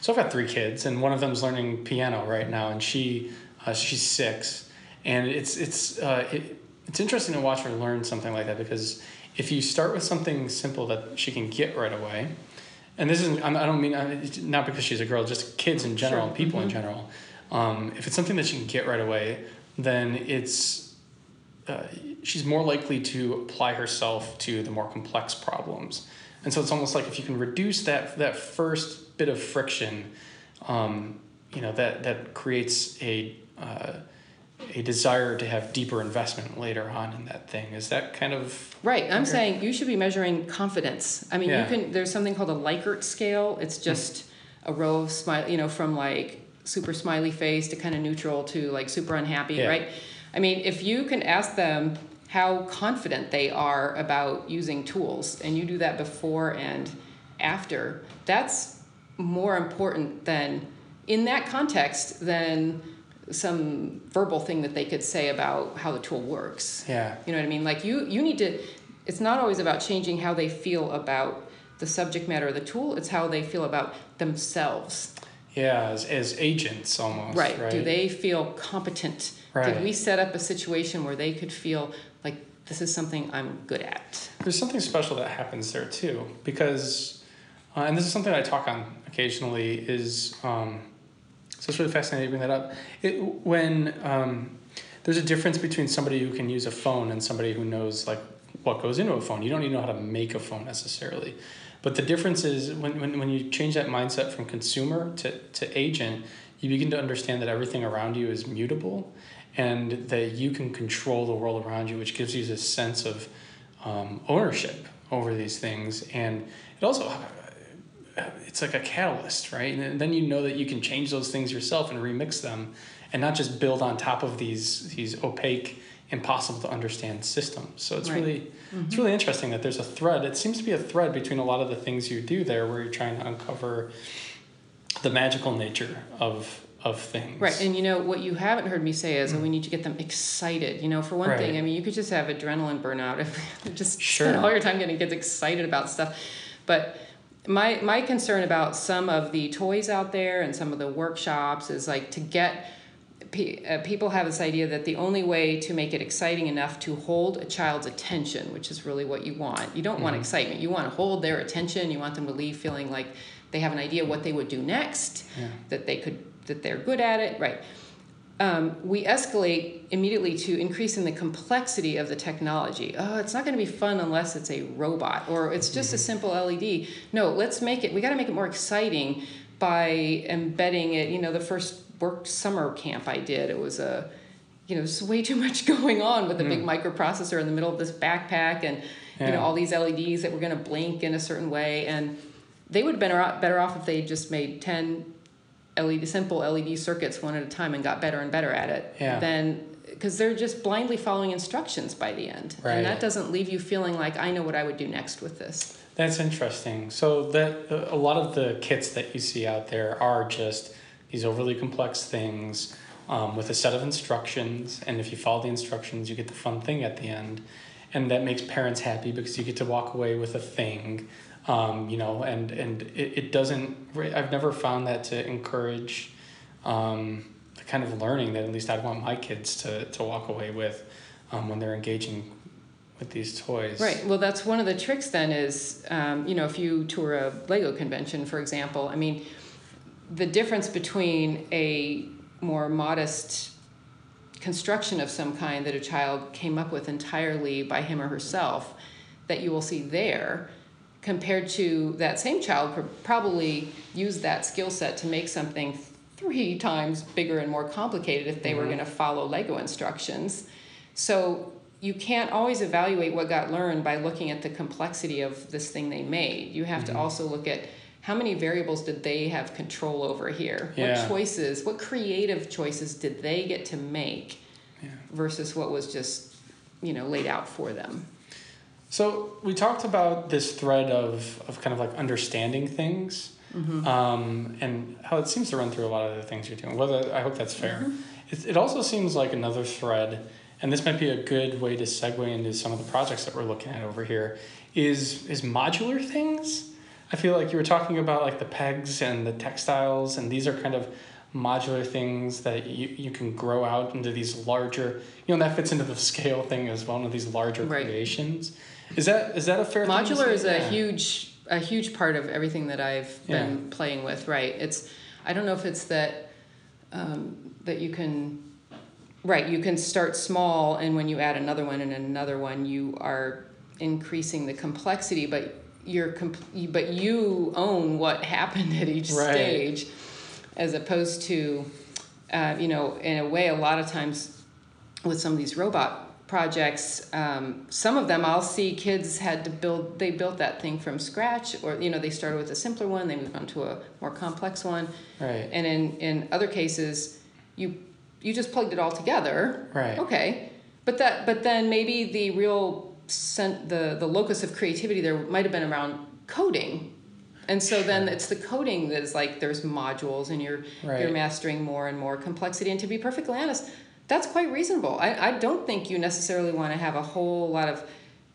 so I've got three kids and one of them's learning piano right now and she, uh, she's six and it's, it's, uh, it, it's interesting to watch her learn something like that because if you start with something simple that she can get right away, and this isn't, I'm- don't mean, not because she's a girl, just kids in general, Sure. people in Mhm. general. Um, if it's something that she can get right away, then it's, uh, she's more likely to apply herself to the more complex problems. And so it's almost like if you can reduce that that first bit of friction, um, you know that that creates a uh, a desire to have deeper investment later on in that thing. Is that kind of Right. I'm saying you should be measuring confidence. I mean, Yeah. you can. There's something called a Likert scale. It's hmm. just a row of smile. You know, from like super smiley face to kind of neutral to like super unhappy. Yeah. Right. I mean, if you can ask them how confident they are about using tools, and you do that before and after, that's more important than in that context than some verbal thing that they could say about how the tool works. yeah You know what I mean? Like you, you need to. It's not always about changing how they feel about the subject matter of the tool. It's how they feel about themselves. yeah as, as agents almost Right. right Do they feel competent? Right. Did we set up a situation where they could feel like this is something I'm good at? There's something special that happens there too, because, uh, and this is something I talk on occasionally. Is um, so it's really fascinating to bring that up. It when um, there's a difference between somebody who can use a phone and somebody who knows like what goes into a phone. You don't even know how to make a phone necessarily, but the difference is when when, when you change that mindset from consumer to to agent, you begin to understand that everything around you is mutable, and that you can control the world around you, which gives you this sense of um, ownership over these things and it also Uh, it's like a catalyst right and then you know that you can change those things yourself and remix them and not just build on top of these these opaque impossible to understand systems so it's Right. really it's mm-hmm. really interesting that there's a thread it seems to be a thread between a lot of the things you do there where you're trying to uncover the magical nature of of things Right. And you know what you haven't heard me say is, oh, we mm. need to get them excited. You know, for one Right. thing, I mean, you could just have adrenaline burnout if just Sure. spend all your time getting kids excited about stuff. But my my concern about some of the toys out there and some of the workshops is like to get pe- uh, people have this idea that the only way to make it exciting enough to hold a child's attention, which is really what you want, you don't want Mhm. excitement. You want to hold their attention. You want them to leave feeling like they have an idea what they would do next, Yeah. that they could, that they're good at it, right? Um, we escalate immediately to increasing the complexity of the technology. Oh, it's not going to be fun unless it's a robot or it's just a simple LED. No, let's make it. We got to make it more exciting by embedding it. You know, the first work summer camp I did, it was a, you know, there's way too much going on with a big microprocessor in the middle of this backpack and you know all these LEDs that were going to blink in a certain way and they would have been better off if they just made 10 LED simple LED circuits one at a time and got better and better at it. Yeah. Then because they're just blindly following instructions by the end. Right. And that doesn't leave you feeling like I know what I would do next with this. That's interesting. So that a lot of the kits that you see out there are just these overly complex things um, with a set of instructions, and if you follow the instructions, you get the fun thing at the end, and that makes parents happy because you get to walk away with a thing, um, you know, and and it, it doesn't. I've never found that to encourage um, the kind of learning that at least I'd want my kids to to walk away with um, when they're engaging with these toys. Right. Well, that's one of the tricks. Then is um, you know if you tour a Lego convention, for example, I mean, the difference between a more modest construction of some kind that a child came up with entirely by him or herself that you will see there compared to that same child pr- probably used that skill set to make something three times bigger and more complicated if they were Mhm. going to follow lego instructions so you can't always evaluate what got learned by looking at the complexity of this thing they made you have Mhm. to also look at how many variables did they have control over here Yeah. what choices what creative choices did they get to make Yeah. versus what was just you know laid out for them So we talked about this thread of, of kind of like understanding things, Mm-hmm. um, and how it seems to run through a lot of the things you're doing. Whether I hope that's fair. Mm-hmm. It, it also seems like another thread, and this might be a good way to segue into some of the projects that we're looking at over here. Is is modular things? I feel like you were talking about like the pegs and the textiles, and these are kind of modular things that you, you can grow out into these larger you know that fits into the scale thing as well into these larger Right. creations is that is that a fair modular is a Yeah. huge a huge part of everything that i've been playing with right it's i don't know if it's that um, that you can right you can start small and when you add another one and another one you are increasing the complexity but you're comp- but you own what happened at each Right. stage as opposed to uh, you know in a way a lot of times with some of these robot projects um, some of them i'll see kids had to build they built that thing from scratch or you know they started with a simpler one they moved on to a more complex one. Right. And in in other cases you you just plugged it all together. Right. Okay. But that but then maybe the real cent, the the locus of creativity there might have been around coding. And so then it's the coding that is like there's modules and you're Right. you're mastering more and more complexity. And to be perfectly honest that's quite reasonable i, I don't think you necessarily want to have a whole lot of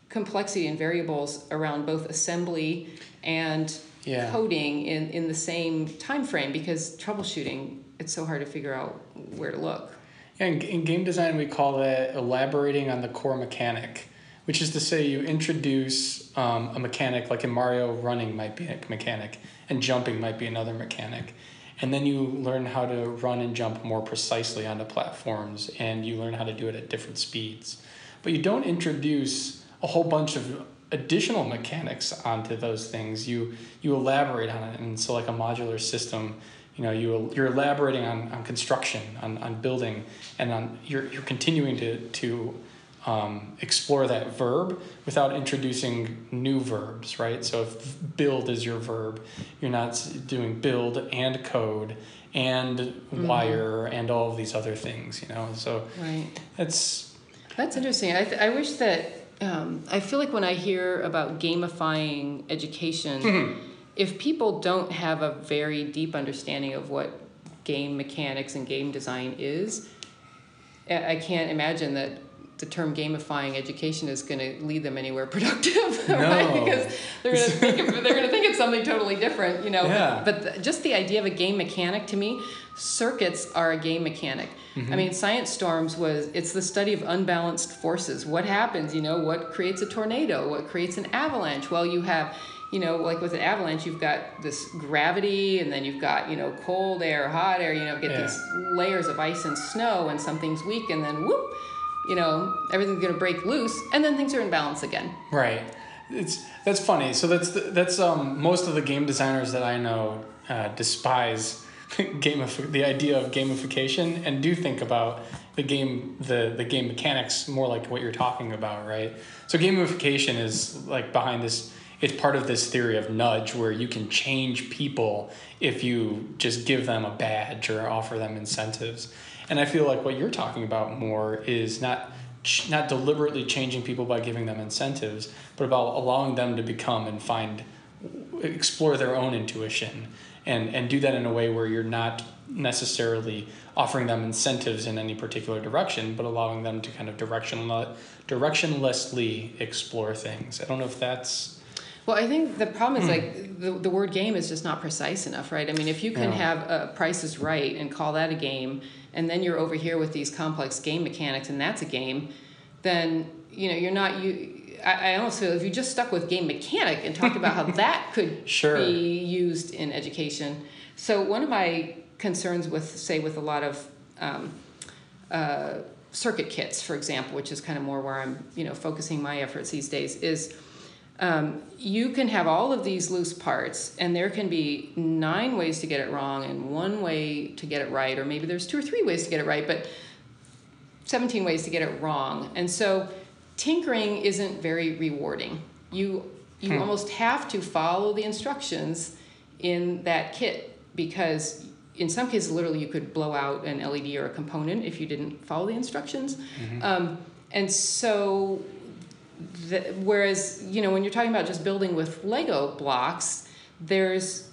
complexity and variables around both assembly and Yeah. coding in, in the same time frame because troubleshooting it's so hard to figure out where to look Yeah, in, in game design, we call that elaborating on the core mechanic, which is to say you introduce um, a mechanic, like in Mario, running might be a mechanic, and jumping might be another mechanic. And then you learn how to run and jump more precisely onto platforms, and you learn how to do it at different speeds. But you don't introduce a whole bunch of additional mechanics onto those things. You you elaborate on it, and so like a modular system, you know, you you're elaborating on, on construction, on, on building, and on you're you're continuing to to um, explore that verb without introducing new verbs, right? So if build is your verb, you're not doing build and code and wire and all of these other things, you know. So right that's That's interesting. I, th- I wish that um, I feel like when I hear about gamifying education, if people don't have a very deep understanding of what game mechanics and game design is, I can't imagine that the term gamifying education is going to lead them anywhere productive, right? No. Because they're going to think of, they're going to think it's something totally different, you know. Yeah. But, but the, just the idea of a game mechanic to me, circuits are a game mechanic. Mm-hmm. I mean, Science Storms was it's the study of unbalanced forces. What happens? You know, what creates a tornado? What creates an avalanche? Well, you have you know, like with an avalanche, you've got this gravity, and then you've got you know cold air, hot air. You know, get Yeah. these layers of ice and snow, and something's weak, and then whoop, you know, everything's gonna break loose, and then things are in balance again. Right. It's that's funny. So that's the, that's um most of the game designers that I know uh, despise gamif- the idea of gamification and do think about the game the the game mechanics more like what you're talking about, right? So gamification is like behind this it's part of this theory of nudge where you can change people if you just give them a badge or offer them incentives. And I feel like what you're talking about more is not ch- not deliberately changing people by giving them incentives, but about allowing them to become and find explore their own intuition and and do that in a way where you're not necessarily offering them incentives in any particular direction, but allowing them to kind of direction directionlessly explore things. I don't know if that's Well, I think the problem Hmm. is like the, the word game is just not precise enough, right? I mean, if you can Yeah. have a Price is Right and call that a game, and then you're over here with these complex game mechanics and that's a game, then you know you're not you. I, I almost feel if you just stuck with game mechanic and talked about how that could Sure. be used in education. So one of my concerns with say with a lot of um, uh, circuit kits, for example, which is kind of more where I'm you know focusing my efforts these days, is um, you can have all of these loose parts, and there can be nine ways to get it wrong and one way to get it right, or maybe there's two or three ways to get it right, but 17 ways to get it wrong. And so tinkering isn't very rewarding. You you Hmm. almost have to follow the instructions in that kit because in some cases literally you could blow out an LED or a component if you didn't follow the instructions. Um, and so the, whereas you know when you're talking about just building with Lego blocks, there's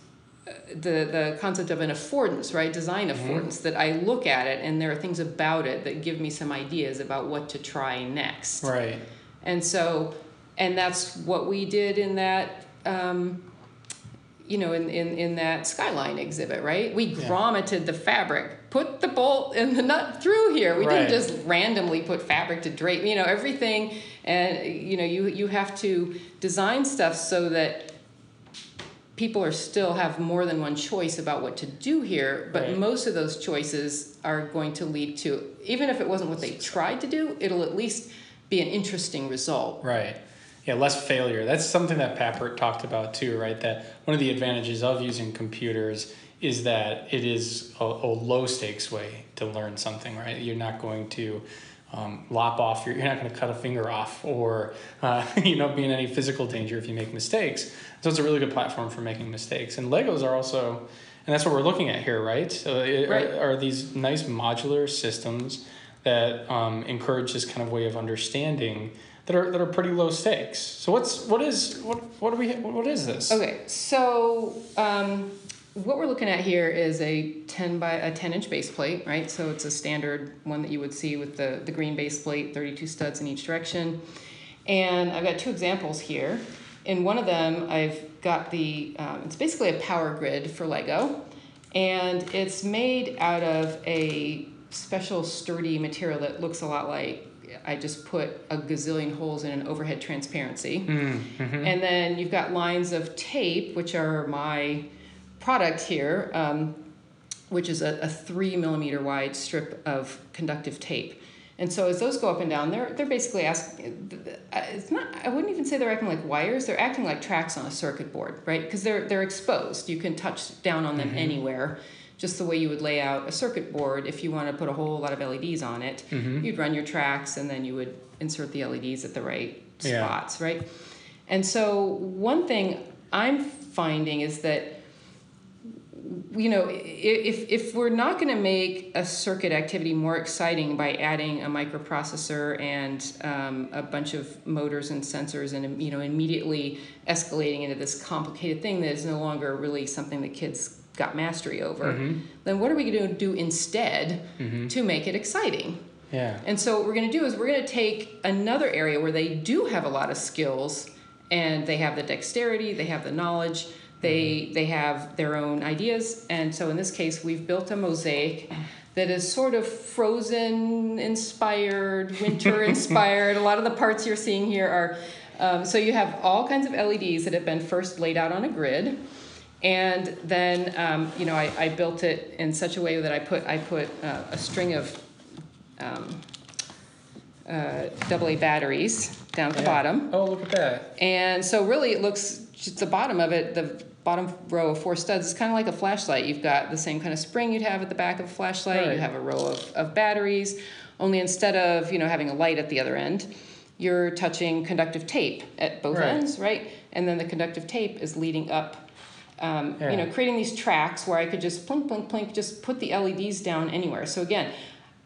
uh, the the concept of an affordance, right? Design affordance. That I look at it and there are things about it that give me some ideas about what to try next. right. And so, and that's what we did in that. Um, you know, in, in, in that skyline exhibit, right? We Yeah. grommeted the fabric, put the bolt and the nut through here. We Right. didn't just randomly put fabric to drape, you know, everything. And, you know, you, you have to design stuff so that people are still have more than one choice about what to do here. But Right. most of those choices are going to lead to, even if it wasn't what they tried to do, it'll at least be an interesting result. Right. Yeah, less failure. That's something that Papert talked about too, right? That one of the advantages of using computers is that it is a, a low stakes way to learn something, right? You're not going to um, lop off, your, you're not going to cut a finger off or, uh, you know, be in any physical danger if you make mistakes. So it's a really good platform for making mistakes. And Legos are also, and that's what we're looking at here, right? So it, Right. Are, are these nice modular systems that um, encourage this kind of way of understanding that are that are pretty low stakes. So what's what is what what do we what is this? Okay, so um, what we're looking at here is a 10 by a 10 inch base plate, right? So it's a standard one that you would see with the, the green base plate, 32 studs in each direction. And I've got two examples here. In one of them, I've got the, um, it's basically a power grid for Lego. And it's made out of a special sturdy material that looks a lot like I just put a gazillion holes in an overhead transparency. Mm, mhm. And then you've got lines of tape, which are my product here, um, which is a, a three millimeter wide strip of conductive tape. And so as those go up and down, they're they're basically asking. It's not. I wouldn't even say they're acting like wires. They're acting like tracks on a circuit board, right? Because they're they're exposed. You can touch down on them Mhm. anywhere, just the way you would lay out a circuit board if you want to put a whole lot of LEDs on it. Mhm. You'd run your tracks, and then you would insert the LEDs at the right Yeah. spots, right? And so one thing I'm finding is that you know if if we're not going to make a circuit activity more exciting by adding a microprocessor and um, a bunch of motors and sensors and you know immediately escalating into this complicated thing that is no longer really something that kids got mastery over Mhm. then what are we going to do instead Mhm. to make it exciting Yeah. and so what we're going to do is we're going to take another area where they do have a lot of skills and they have the dexterity, they have the knowledge, They they have their own ideas, and so in this case, we've built a mosaic that is sort of frozen inspired, winter inspired. a lot of the parts you're seeing here are. Um, so you have all kinds of LEDs that have been first laid out on a grid, and then um, you know I, I built it in such a way that I put I put uh, a string of um, uh, AA batteries down at the Yeah. bottom. Oh, look at that. And so really it looks just the bottom of it, the bottom row of four studs is kind of like a flashlight. You've got the same kind of spring you'd have at the back of a flashlight. Right. You have a row of, of batteries, only instead of, you know, having a light at the other end, you're touching conductive tape at both Right. ends, right? And then the conductive tape is leading up um, you know, creating these tracks where I could just plink, plink, plink, just put the LEDs down anywhere. So again,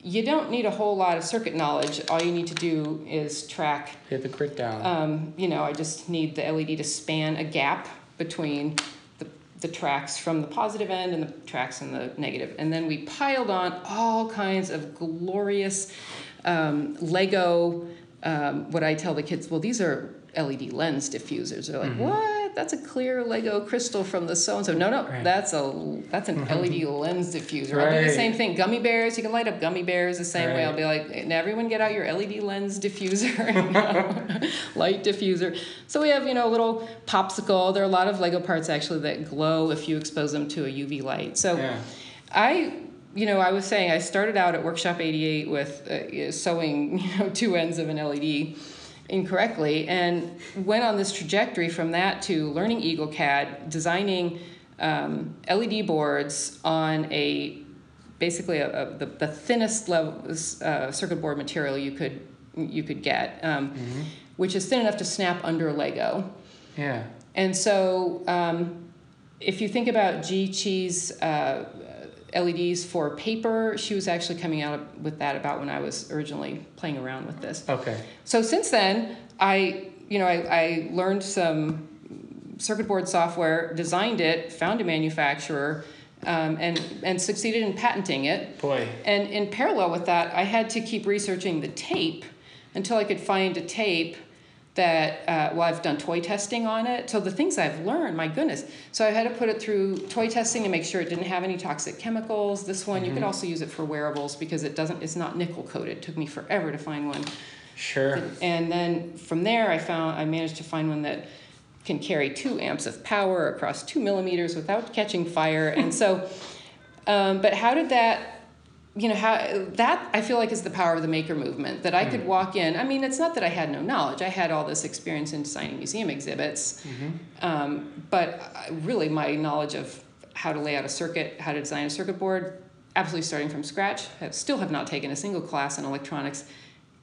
you don't need a whole lot of circuit knowledge. All you need to do is track Hit the grid down. um, you know, I just need the LED to span a gap between the, the tracks from the positive end and the tracks in the negative. And then we piled on all kinds of glorious um, Lego. Um, what I tell the kids, well, these are LED lens diffusers. They're like, what? That's a clear Lego crystal from the so and so. No, no, Right. that's a that's an LED lens diffuser. I'll do the same thing. Gummy bears, you can light up gummy bears the same way. I'll be like, "And everyone get out your LED lens diffuser, light diffuser. So we have, you know, a little popsicle. There are a lot of Lego parts actually that glow if you expose them to a UV light. So yeah. I, you know, I was saying I started out at Workshop 88 with uh, sewing, you know, two ends of an LED incorrectly and went on this trajectory from that to learning Eagle CAD, designing um, LED boards on a basically a, a, the, the thinnest level uh, circuit board material you could you could get, um, which is thin enough to snap under Lego. Yeah. And so, um, if you think about Jie Qi's uh, LEDs for paper, she was actually coming out with that about when I was originally playing around with this. Okay. So since then, I you know I, I learned some circuit board software, designed it, found a manufacturer, um, and and succeeded in patenting it. Boy. And in parallel with that, I had to keep researching the tape until I could find a tape that, uh, well, I've done toy testing on it. So the things I've learned, my goodness. So I had to put it through toy testing to make sure it didn't have any toxic chemicals. This one, you could also use it for wearables because it doesn't, it's not nickel coated. It took me forever to find one. Sure. And then from there, I found, I managed to find one that can carry two amps of power across two millimeters without catching fire. And so, um, but how did that, you know, how that I feel like is the power of the maker movement that I could mm-hmm. walk in. I mean, it's not that I had no knowledge. I had all this experience in designing museum exhibits, mm-hmm. um, but I, really my knowledge of how to lay out a circuit, how to design a circuit board, absolutely starting from scratch. I still have not taken a single class in electronics.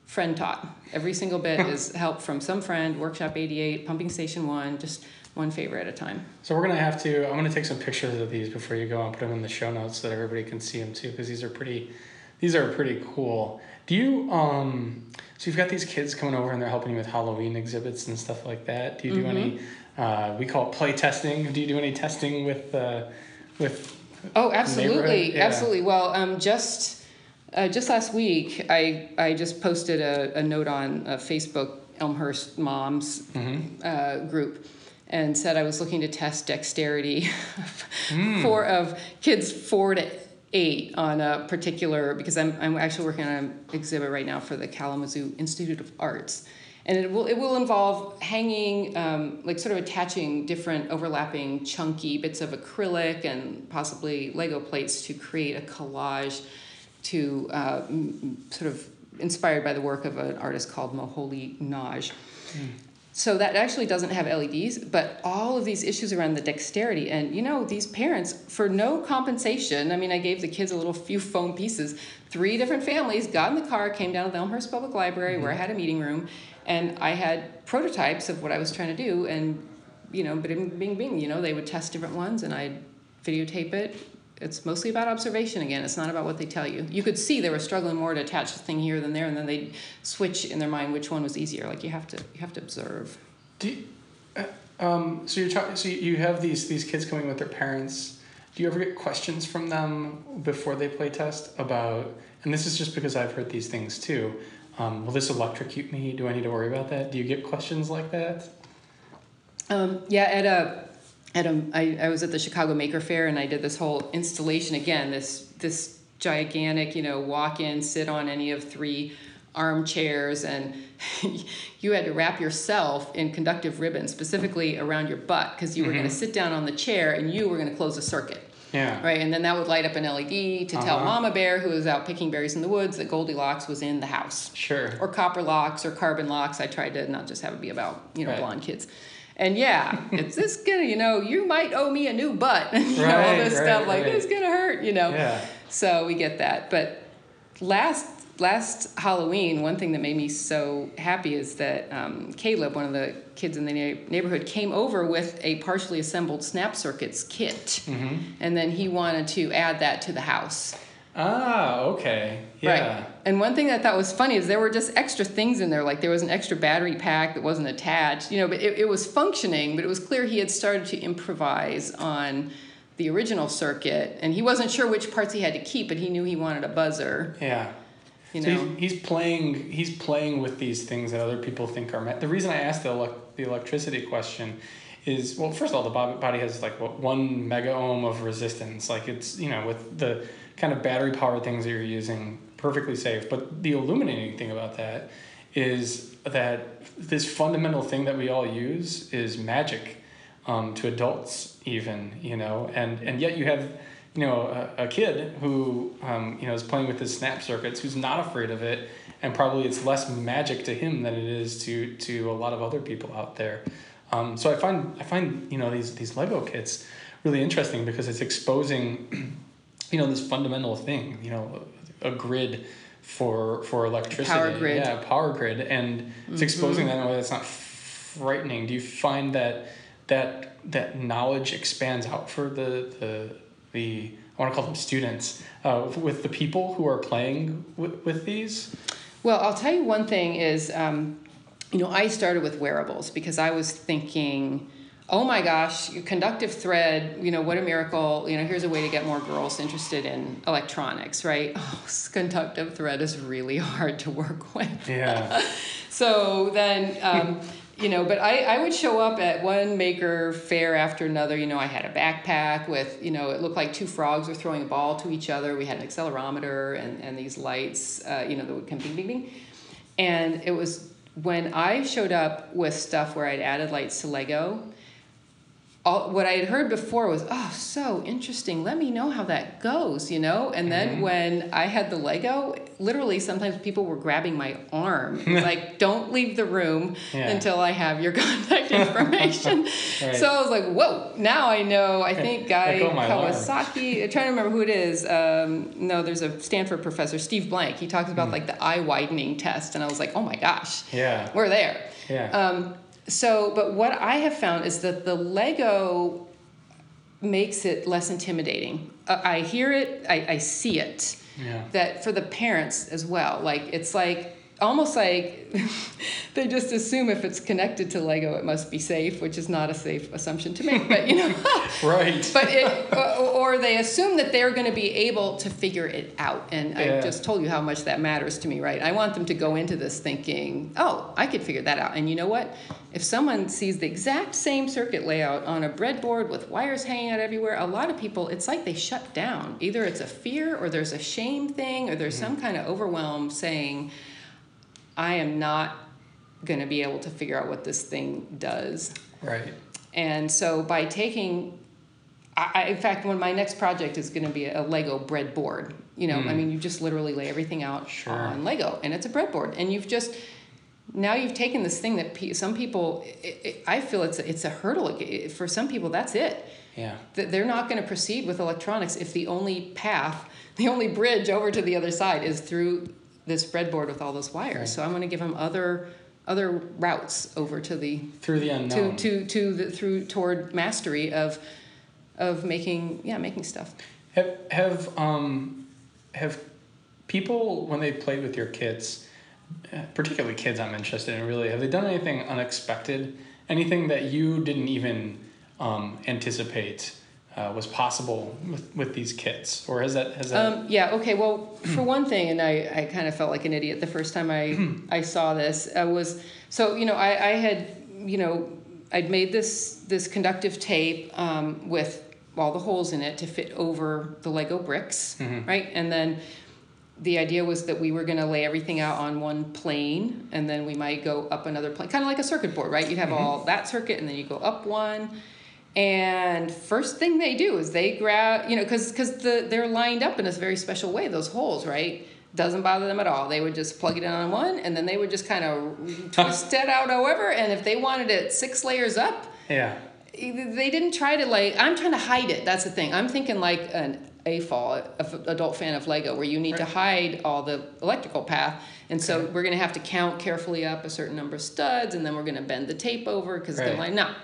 Friend taught. Every single bit is help from some friend, Workshop 88, Pumping Station 1, just one favor at a time. So we're gonna have to. I'm gonna take some pictures of these before you go and put them in the show notes so that everybody can see them too, because these are pretty. These are pretty cool. Do you um? So you've got these kids coming over and they're helping you with Halloween exhibits and stuff like that. Do you do any? Uh, we call it play testing. Do you do any testing with uh, with? Oh, absolutely, Yeah. absolutely. Well, um, just uh, just last week, I I just posted a, a note on uh, Facebook Elmhurst Moms Mm-hmm. uh, group and said I was looking to test dexterity Hmm. for of kids four to eight on a particular because I'm I'm actually working on an exhibit right now for the Kalamazoo Institute of Arts. And it will it will involve hanging um, like sort of attaching different overlapping chunky bits of acrylic and possibly Lego plates to create a collage to uh, sort of inspired by the work of an artist called Moholy-Nagy. So that actually doesn't have LEDs, but all of these issues around the dexterity. And you know, these parents, for no compensation, I mean, I gave the kids a little few foam pieces. Three different families got in the car, came down to the Elmhurst Public Library where I mm-hmm. had a meeting room, and I had prototypes of what I was trying to do. And, you know, but bing, bing, bing, you know, they would test different ones and I'd videotape it. It's mostly about observation again. It's not about what they tell you. You could see they were struggling more to attach the thing here than there, and then they'd switch in their mind which one was easier. Like you have to, you have to observe. Do you, uh, um, so you're talking. So you have these these kids coming with their parents. Do you ever get questions from them before they play test about? And this is just because I've heard these things too. Um, will this electrocute me? Do I need to worry about that? Do you get questions like that? Um, yeah, at a at a, I, I was at the Chicago Maker Faire and I did this whole installation again. This this gigantic, you know, walk in, sit on any of three armchairs, and you had to wrap yourself in conductive ribbon specifically around your butt because you were going to sit down on the chair and you were going to close a circuit. Yeah. Right, and then that would light up an LED to tell Uh-huh. Mama Bear, who was out picking berries in the woods, that Goldilocks was in the house Sure. or copper locks or carbon locks. I tried to not just have it be about you know Right. blonde kids. And yeah, it's this gonna you know you might owe me a new butt. you know all Right, this right, stuff like right. it's gonna hurt. You know. Yeah. So we get that, but last last Halloween, one thing that made me so happy is that um, Caleb, one of the kids in the neigh- neighborhood, came over with a partially assembled snap circuits kit, Mm-hmm. and then he wanted to add that to the house. Ah, okay. Yeah. Right. And one thing I thought was funny is there were just extra things in there. Like there was an extra battery pack that wasn't attached, you know, but it, it was functioning, but it was clear he had started to improvise on the original circuit. And he wasn't sure which parts he had to keep, but he knew he wanted a buzzer, Yeah. you so know. he's, he's playing. He's playing with these things that other people think are. Ma- the reason I asked the elec- the electricity question is well, first of all, the body has like what one mega ohm of resistance. Like it's you know with the kind of battery powered things that you're using, perfectly safe. But the illuminating thing about that is that this fundamental thing that we all use is magic um, to adults even you know and and yet you have you know a, a kid who um, you know is playing with his snap circuits who's not afraid of it and probably it's less magic to him than it is to to a lot of other people out there um, so i find i find you know these these lego kits really interesting because it's exposing you know this fundamental thing you know a grid for for electricity Power grid. yeah power grid and it's exposing that in a way that's not frightening do you find that that that knowledge expands out for the the the I want to call them students uh, with the people who are playing with, with these. Well, I'll tell you one thing is, um, you know, I started with wearables because I was thinking, oh my gosh, conductive thread, you know, what a miracle. You know, here's a way to get more girls interested in electronics, right? Oh, conductive thread is really hard to work with. Yeah, So then, um, you know, but I, I would show up at one maker fair after another. You know, I had a backpack with, you know, it looked like two frogs were throwing a ball to each other. We had an accelerometer and, and these lights, uh, you know, that would come bing, bing, bing. And it was when I showed up with stuff where I'd added lights to Lego, all, what I had heard before was, oh, so interesting. Let me know how that goes, you know? And then Mhm. when I had the Lego, literally sometimes people were grabbing my arm. Like, don't leave the room Yeah. until I have your contact information. Right. So I was like, whoa, now I know. I think Guy Let go of my alarm. Kawasaki, I'm trying to remember who it is. Um, no, there's a Stanford professor, Steve Blank. He talks about like the eye widening test. And I was like, oh my gosh, yeah, we're there. yeah. Um, so, but what I have found is that the Lego makes it less intimidating. Uh, I hear it, I, I see it. yeah. That for the parents as well, like it's like almost like they just assume if it's connected to Lego, it must be safe, which is not a safe assumption to make. But you know, Right. but it or, or they assume that they're going to be able to figure it out and i just told you how much that matters to me right? I want them to go into this thinking oh i could figure that out. And you know what? If someone sees the exact same circuit layout on a breadboard with wires hanging out everywhere a lot of people it's like they shut down. Either it's a fear or there's a shame thing or there's mm-hmm. some kind of overwhelm saying i am not going to be able to figure out what this thing does right. and so by taking, I, in fact, when my next project is going to be a Lego breadboard, you know, I Mm. mean, you just literally lay everything out Sure. on Lego, and it's a breadboard, and you've just now you've taken this thing that pe- some people, it, it, I feel it's a, it's a hurdle for some people. That's it. Yeah. That they're not going to proceed with electronics if the only path, the only bridge over to the other side is through this breadboard with all those wires. Right. So I'm going to give them other other routes over to the Through the to unknown. to to the through toward mastery of of making yeah making stuff Have have um have people when they played with your kids, uh, particularly kids I'm interested in really, have they done anything unexpected? Anything that you didn't even um, anticipate uh, was possible with, with these kits, or has that has that? um, yeah okay well for one thing and I, I kind of felt like an idiot the first time I I saw this uh, was so you know I, I had you know I'd made this this conductive tape um, with all the holes in it to fit over the Lego bricks, Mhm. right? And then the idea was that we were going to lay everything out on one plane, and then we might go up another plane, kind of like a circuit board, right? You have all that circuit, and then you go up one. And first thing they do is they grab, you know, because because the they're lined up in this very special way. Those holes, right? Doesn't bother them at all. They would just plug it in on one, and then they would just kind of twist it out, however. And if they wanted it six layers up, Yeah. they didn't try to like i'm trying to hide it that's the thing i'm thinking like an a adult fan of lego where you need to hide all the electrical path and so Okay. we're going to have to count carefully up a certain number of studs and then we're going to bend the tape over because they're like no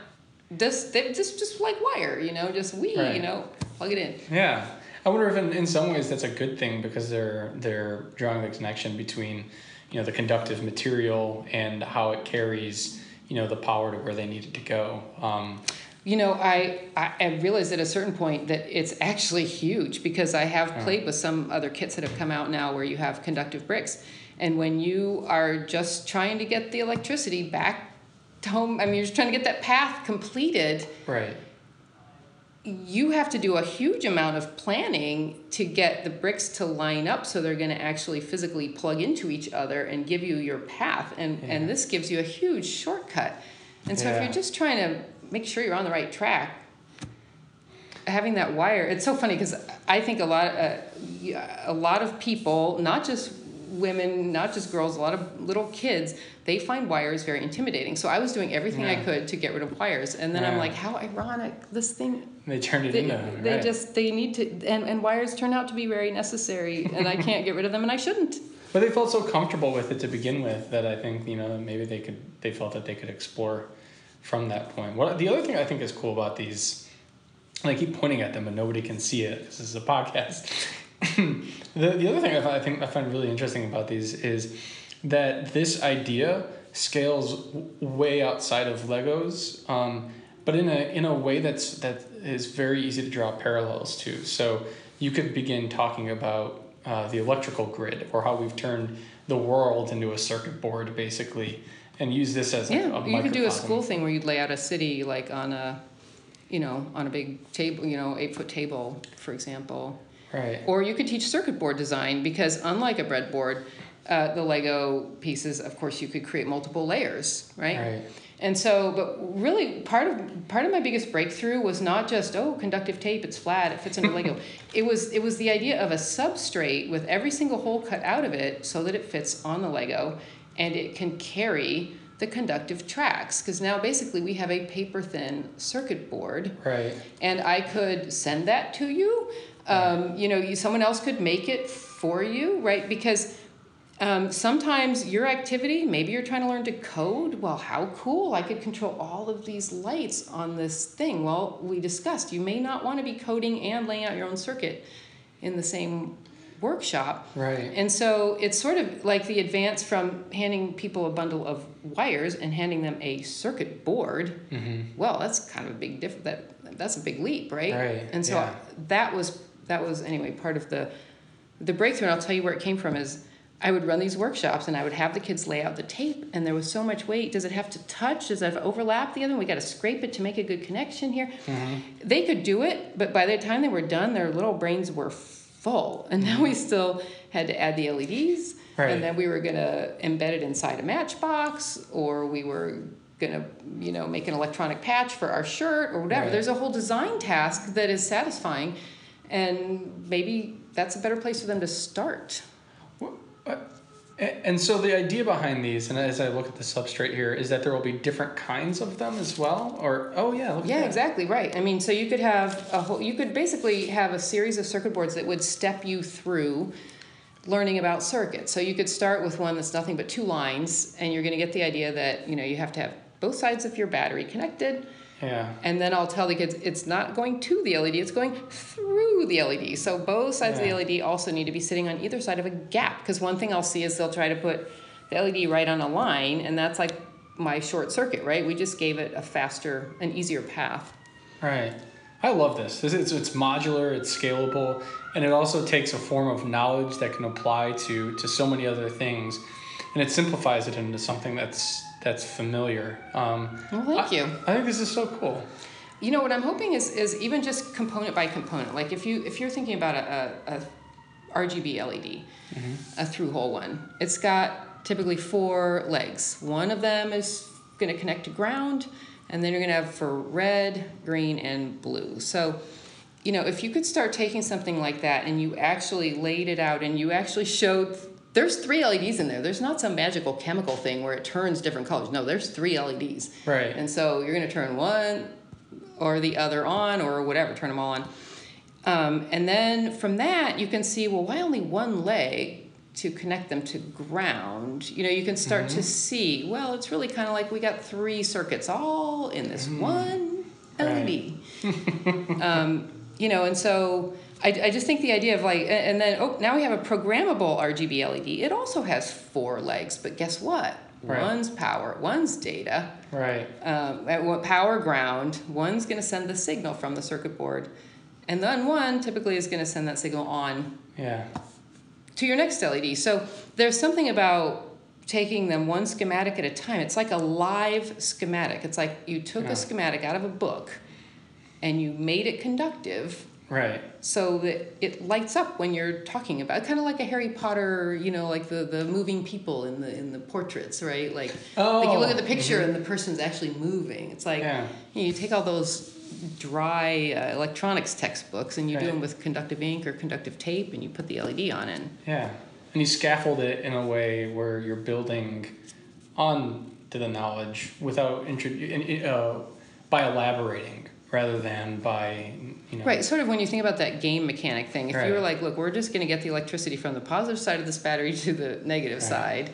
this they just just like wire you know just we Right. you know plug it in Yeah. I wonder if in, in some ways that's a good thing because they're they're drawing the connection between, you know, the conductive material and how it carries, you know, the power to where they need it to go. Um, You know, I, I, I realized at a certain point that it's actually huge because I have played with some other kits that have come out now where you have conductive bricks. And when you are just trying to get the electricity back home, I mean, you're just trying to get that path completed, right. you have to do a huge amount of planning to get the bricks to line up so they're going to actually physically plug into each other and give you your path. And, Yeah. and this gives you a huge shortcut. And so if you're just trying to make sure you're on the right track, having that wire, it's so funny because I think a lot, uh, yeah, a lot of people, not just women, not just girls, a lot of little kids, they find wires very intimidating. So I was doing everything I could to get rid of wires. And then I'm like, how ironic. This thing They turned it they, into they right. just they need to and, and wires turn out to be very necessary and i can't get rid of them and i shouldn't But they felt so comfortable with it to begin with that I think you know maybe they could they felt that they could explore from that point. What the other thing I think is cool about these, and I keep pointing at them but nobody can see it. This is a podcast. the the other thing I, find, I think I find really interesting about these is that this idea scales w- way outside of Legos, um, but in a in a way that's that is very easy to draw parallels to. So you could begin talking about uh, the electrical grid or how we've turned the world into a circuit board, basically, and use this as yeah a, a you could do a school thing where you'd lay out a city like on a you know on a big table you know eight foot table for example Right. or you could teach circuit board design because unlike a breadboard uh, the lego pieces of course you could create multiple layers Right. And so, but really, part of part of my biggest breakthrough was not just oh, conductive tape, it's flat, it fits into Lego. it was it was the idea of a substrate with every single hole cut out of it so that it fits on the Lego, and it can carry the conductive tracks. Because now basically we have a paper thin circuit board, Right. and I could send that to you. Um, you know, you, someone else could make it for you, right? Because um, sometimes your activity, maybe you're trying to learn to code. Well, how cool! I could control all of these lights on this thing. Well, we discussed you may not want to be coding and laying out your own circuit in the same workshop. Right. And so it's sort of like the advance from handing people a bundle of wires and handing them a circuit board Mm-hmm. well that's kind of a big diff that that's a big leap right Right, and so yeah. that was that was anyway part of the the breakthrough. And i'll tell you where it came from is i would run these workshops and i would have the kids lay out the tape and there was so much weight. Does it have to touch? Does it have to overlap the other one? We got to scrape it to make a good connection here. Mm-hmm. they could do it but by the time they were done their little brains were full. And now we still had to add the leds Right. and then we were going to embed it inside a matchbox or we were going to you know make an electronic patch for our shirt or whatever. Right. there's a whole design task that is satisfying and maybe that's a better place for them to start. Uh, and so the idea behind these, and as I look at the substrate here, is that there will be different kinds of them as well, or oh yeah, yeah exactly right. I mean so you could have a whole you could basically have a series of circuit boards that would step you through learning about circuits. So you could start with one that's nothing but two lines and you're going to get the idea that you know you have to have both sides of your battery connected Yeah. And then I'll tell the kids it's not going to the LED, it's going through the LED. So both sides Yeah. of the LED also need to be sitting on either side of a gap. Because one thing I'll see is they'll try to put the LED right on a line, and that's like my short circuit, right? We just gave it a faster, an easier path. Right. I love this. This is it's modular, it's scalable, and it also takes a form of knowledge that can apply to to so many other things, and it simplifies it into something that's that's familiar. Um, Well, thank I, you. I think this is so cool. You know what I'm hoping is is even just component by component. Like if you if you're thinking about a, a, a RGB LED, a through hole one, it's got typically four legs. One of them is going to connect to ground, and then you're going to have for red, green, and blue. So, you know, if you could start taking something like that and you actually laid it out and you actually showed there's three LEDs in there. There's not some magical chemical thing where it turns different colors. No, there's three LEDs. Right. And so you're going to turn one or the other on or whatever, turn them all on. Um, and then from that, you can see, well, why only one leg to connect them to ground? You know, you can start to see, well, it's really kind of like we got three circuits all in this one LED. um, you know, and so I, I just think the idea of like, and then, oh, now we have a programmable RGB LED. It also has four legs, but guess what? Right. One's power, one's data Right. um, at what power ground, one's going to send the signal from the circuit board, and then one typically is going to send that signal on Yeah. to your next LED. So there's something about taking them one schematic at a time. It's like a live schematic. It's like you took Yeah. a schematic out of a book and you made it conductive Right. so that it lights up when you're talking about kind of like a Harry Potter, you know, like the, the moving people in the in the portraits, right? Like like you look at the Oh, picture and the person's actually moving. It's like Yeah. you, know, you take all those dry uh, electronics textbooks and you do them with conductive ink or conductive tape and you put the LED on it. Yeah. And you scaffold it in a way where you're building on to the knowledge without intro- in- uh, by elaborating rather than by you know Right, sort of when you think about that game mechanic thing, if you were like, look, we're just going to get the electricity from the positive side of this battery to the negative Right. side,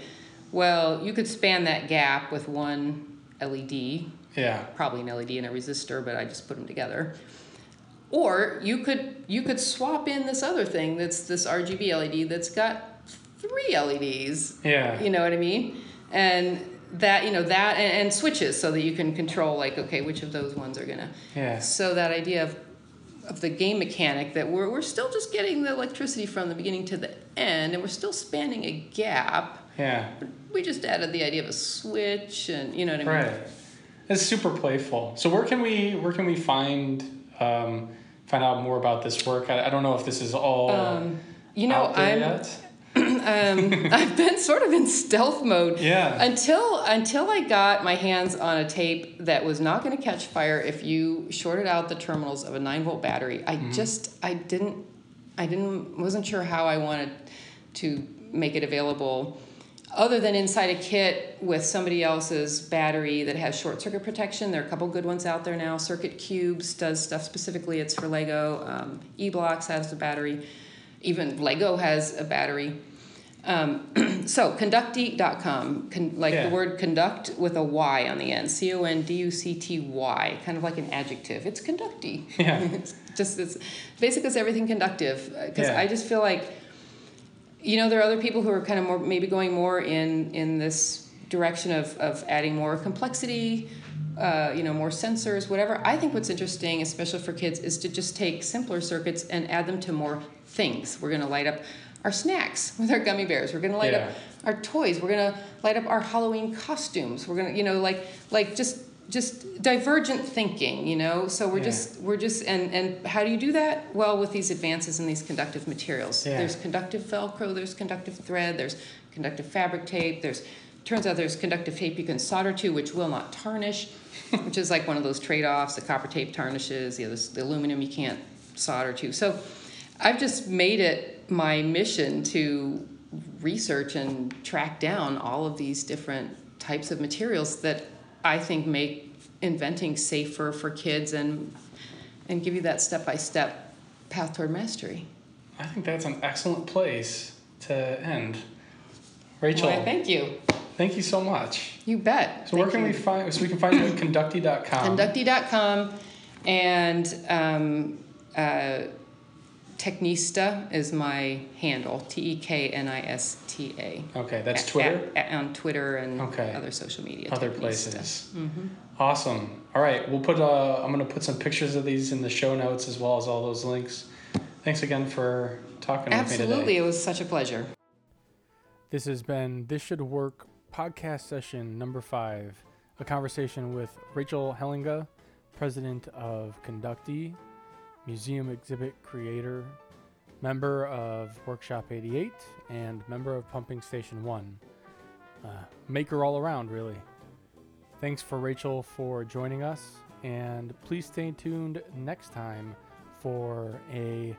well, you could span that gap with one LED, Yeah. probably an LED and a resistor, but I just put them together. Or you could you could swap in this other thing that's this RGB LED that's got three LEDs. Yeah. You know what I mean? And that you know that and, and switches so that you can control like okay which of those ones are gonna Yeah. so that idea of of the game mechanic that we're, we're still just getting the electricity from the beginning to the end and we're still spanning a gap Yeah. we just added the idea of a switch and you know what i mean Right. It's super playful. So where can we where can we find um, find out more about this work? I, I don't know if this is all um, you know i'm yet. um, i've been sort of in stealth mode Yeah. until until i got my hands on a tape that was not going to catch fire if you shorted out the terminals of a 9 volt battery. I Mm-hmm. just i didn't i didn't wasn't sure how i wanted to make it available other than inside a kit with somebody else's battery that has short circuit protection. There are a couple good ones out there now. Circuit cubes does stuff specifically it's for lego. Um, E-Blox has a battery even lego has a battery um, so conducty.com con, like Yeah. the word conduct with a y on the end c-o-n-d-u-c-t-y kind of like an adjective it's conducty Yeah. it's just it's basically it's everything conductive because Yeah. i just feel like you know there are other people who are kind of more maybe going more in in this direction of of adding more complexity uh, you know more sensors whatever i think what's interesting especially for kids is to just take simpler circuits and add them to more things. We're going to light up our snacks with our gummy bears. We're going to light Yeah. up our toys. We're going to light up our halloween costumes. We're going to you know like like just just divergent thinking you know? So we're Yeah. just we're just and and how do you do that? Well with these advances in these conductive materials. Yeah. there's conductive velcro there's conductive thread there's conductive fabric tape there's turns out there's conductive tape you can solder to which will not tarnish which is like one of those trade-offs. The copper tape tarnishes the, other, the aluminum you can't solder to. So i've just made it my mission to research and track down all of these different types of materials that i think make inventing safer for kids and and give you that step-by-step path toward mastery I think that's an excellent place to end. Rachel, Why, thank you thank you so much. you bet So where can you. we find? So we can find you at conducty.com. Conducty.com and um, uh, Teknista is my handle. T E K N I S T A. Okay, that's At- Twitter. at- at- on Twitter and Okay. other social media. Other Teknista. places. Mhm. Awesome. All right, we'll put. Uh, I'm gonna put some pictures of these in the show notes as well as all those links. Thanks again for talking with me today. Absolutely, it was such a pleasure. This has been This Should Work podcast session number five, a conversation with Rachel Hellenga, president of Conducty, museum exhibit creator, member of Workshop 88, and member of Pumping Station 1. Uh, maker all around, really. Thanks for Rachel for joining us, and please stay tuned next time for a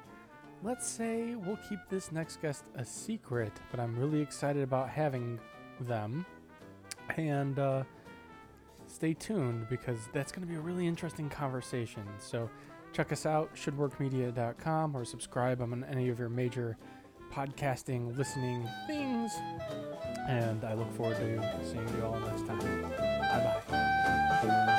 let's say we'll keep this next guest a secret, but I'm really excited about having them. And uh, stay tuned because that's going to be a really interesting conversation. So check us out, shouldworkmedia.com, or subscribe on any of your major podcasting listening things. And I look forward to seeing you all next time. Bye bye.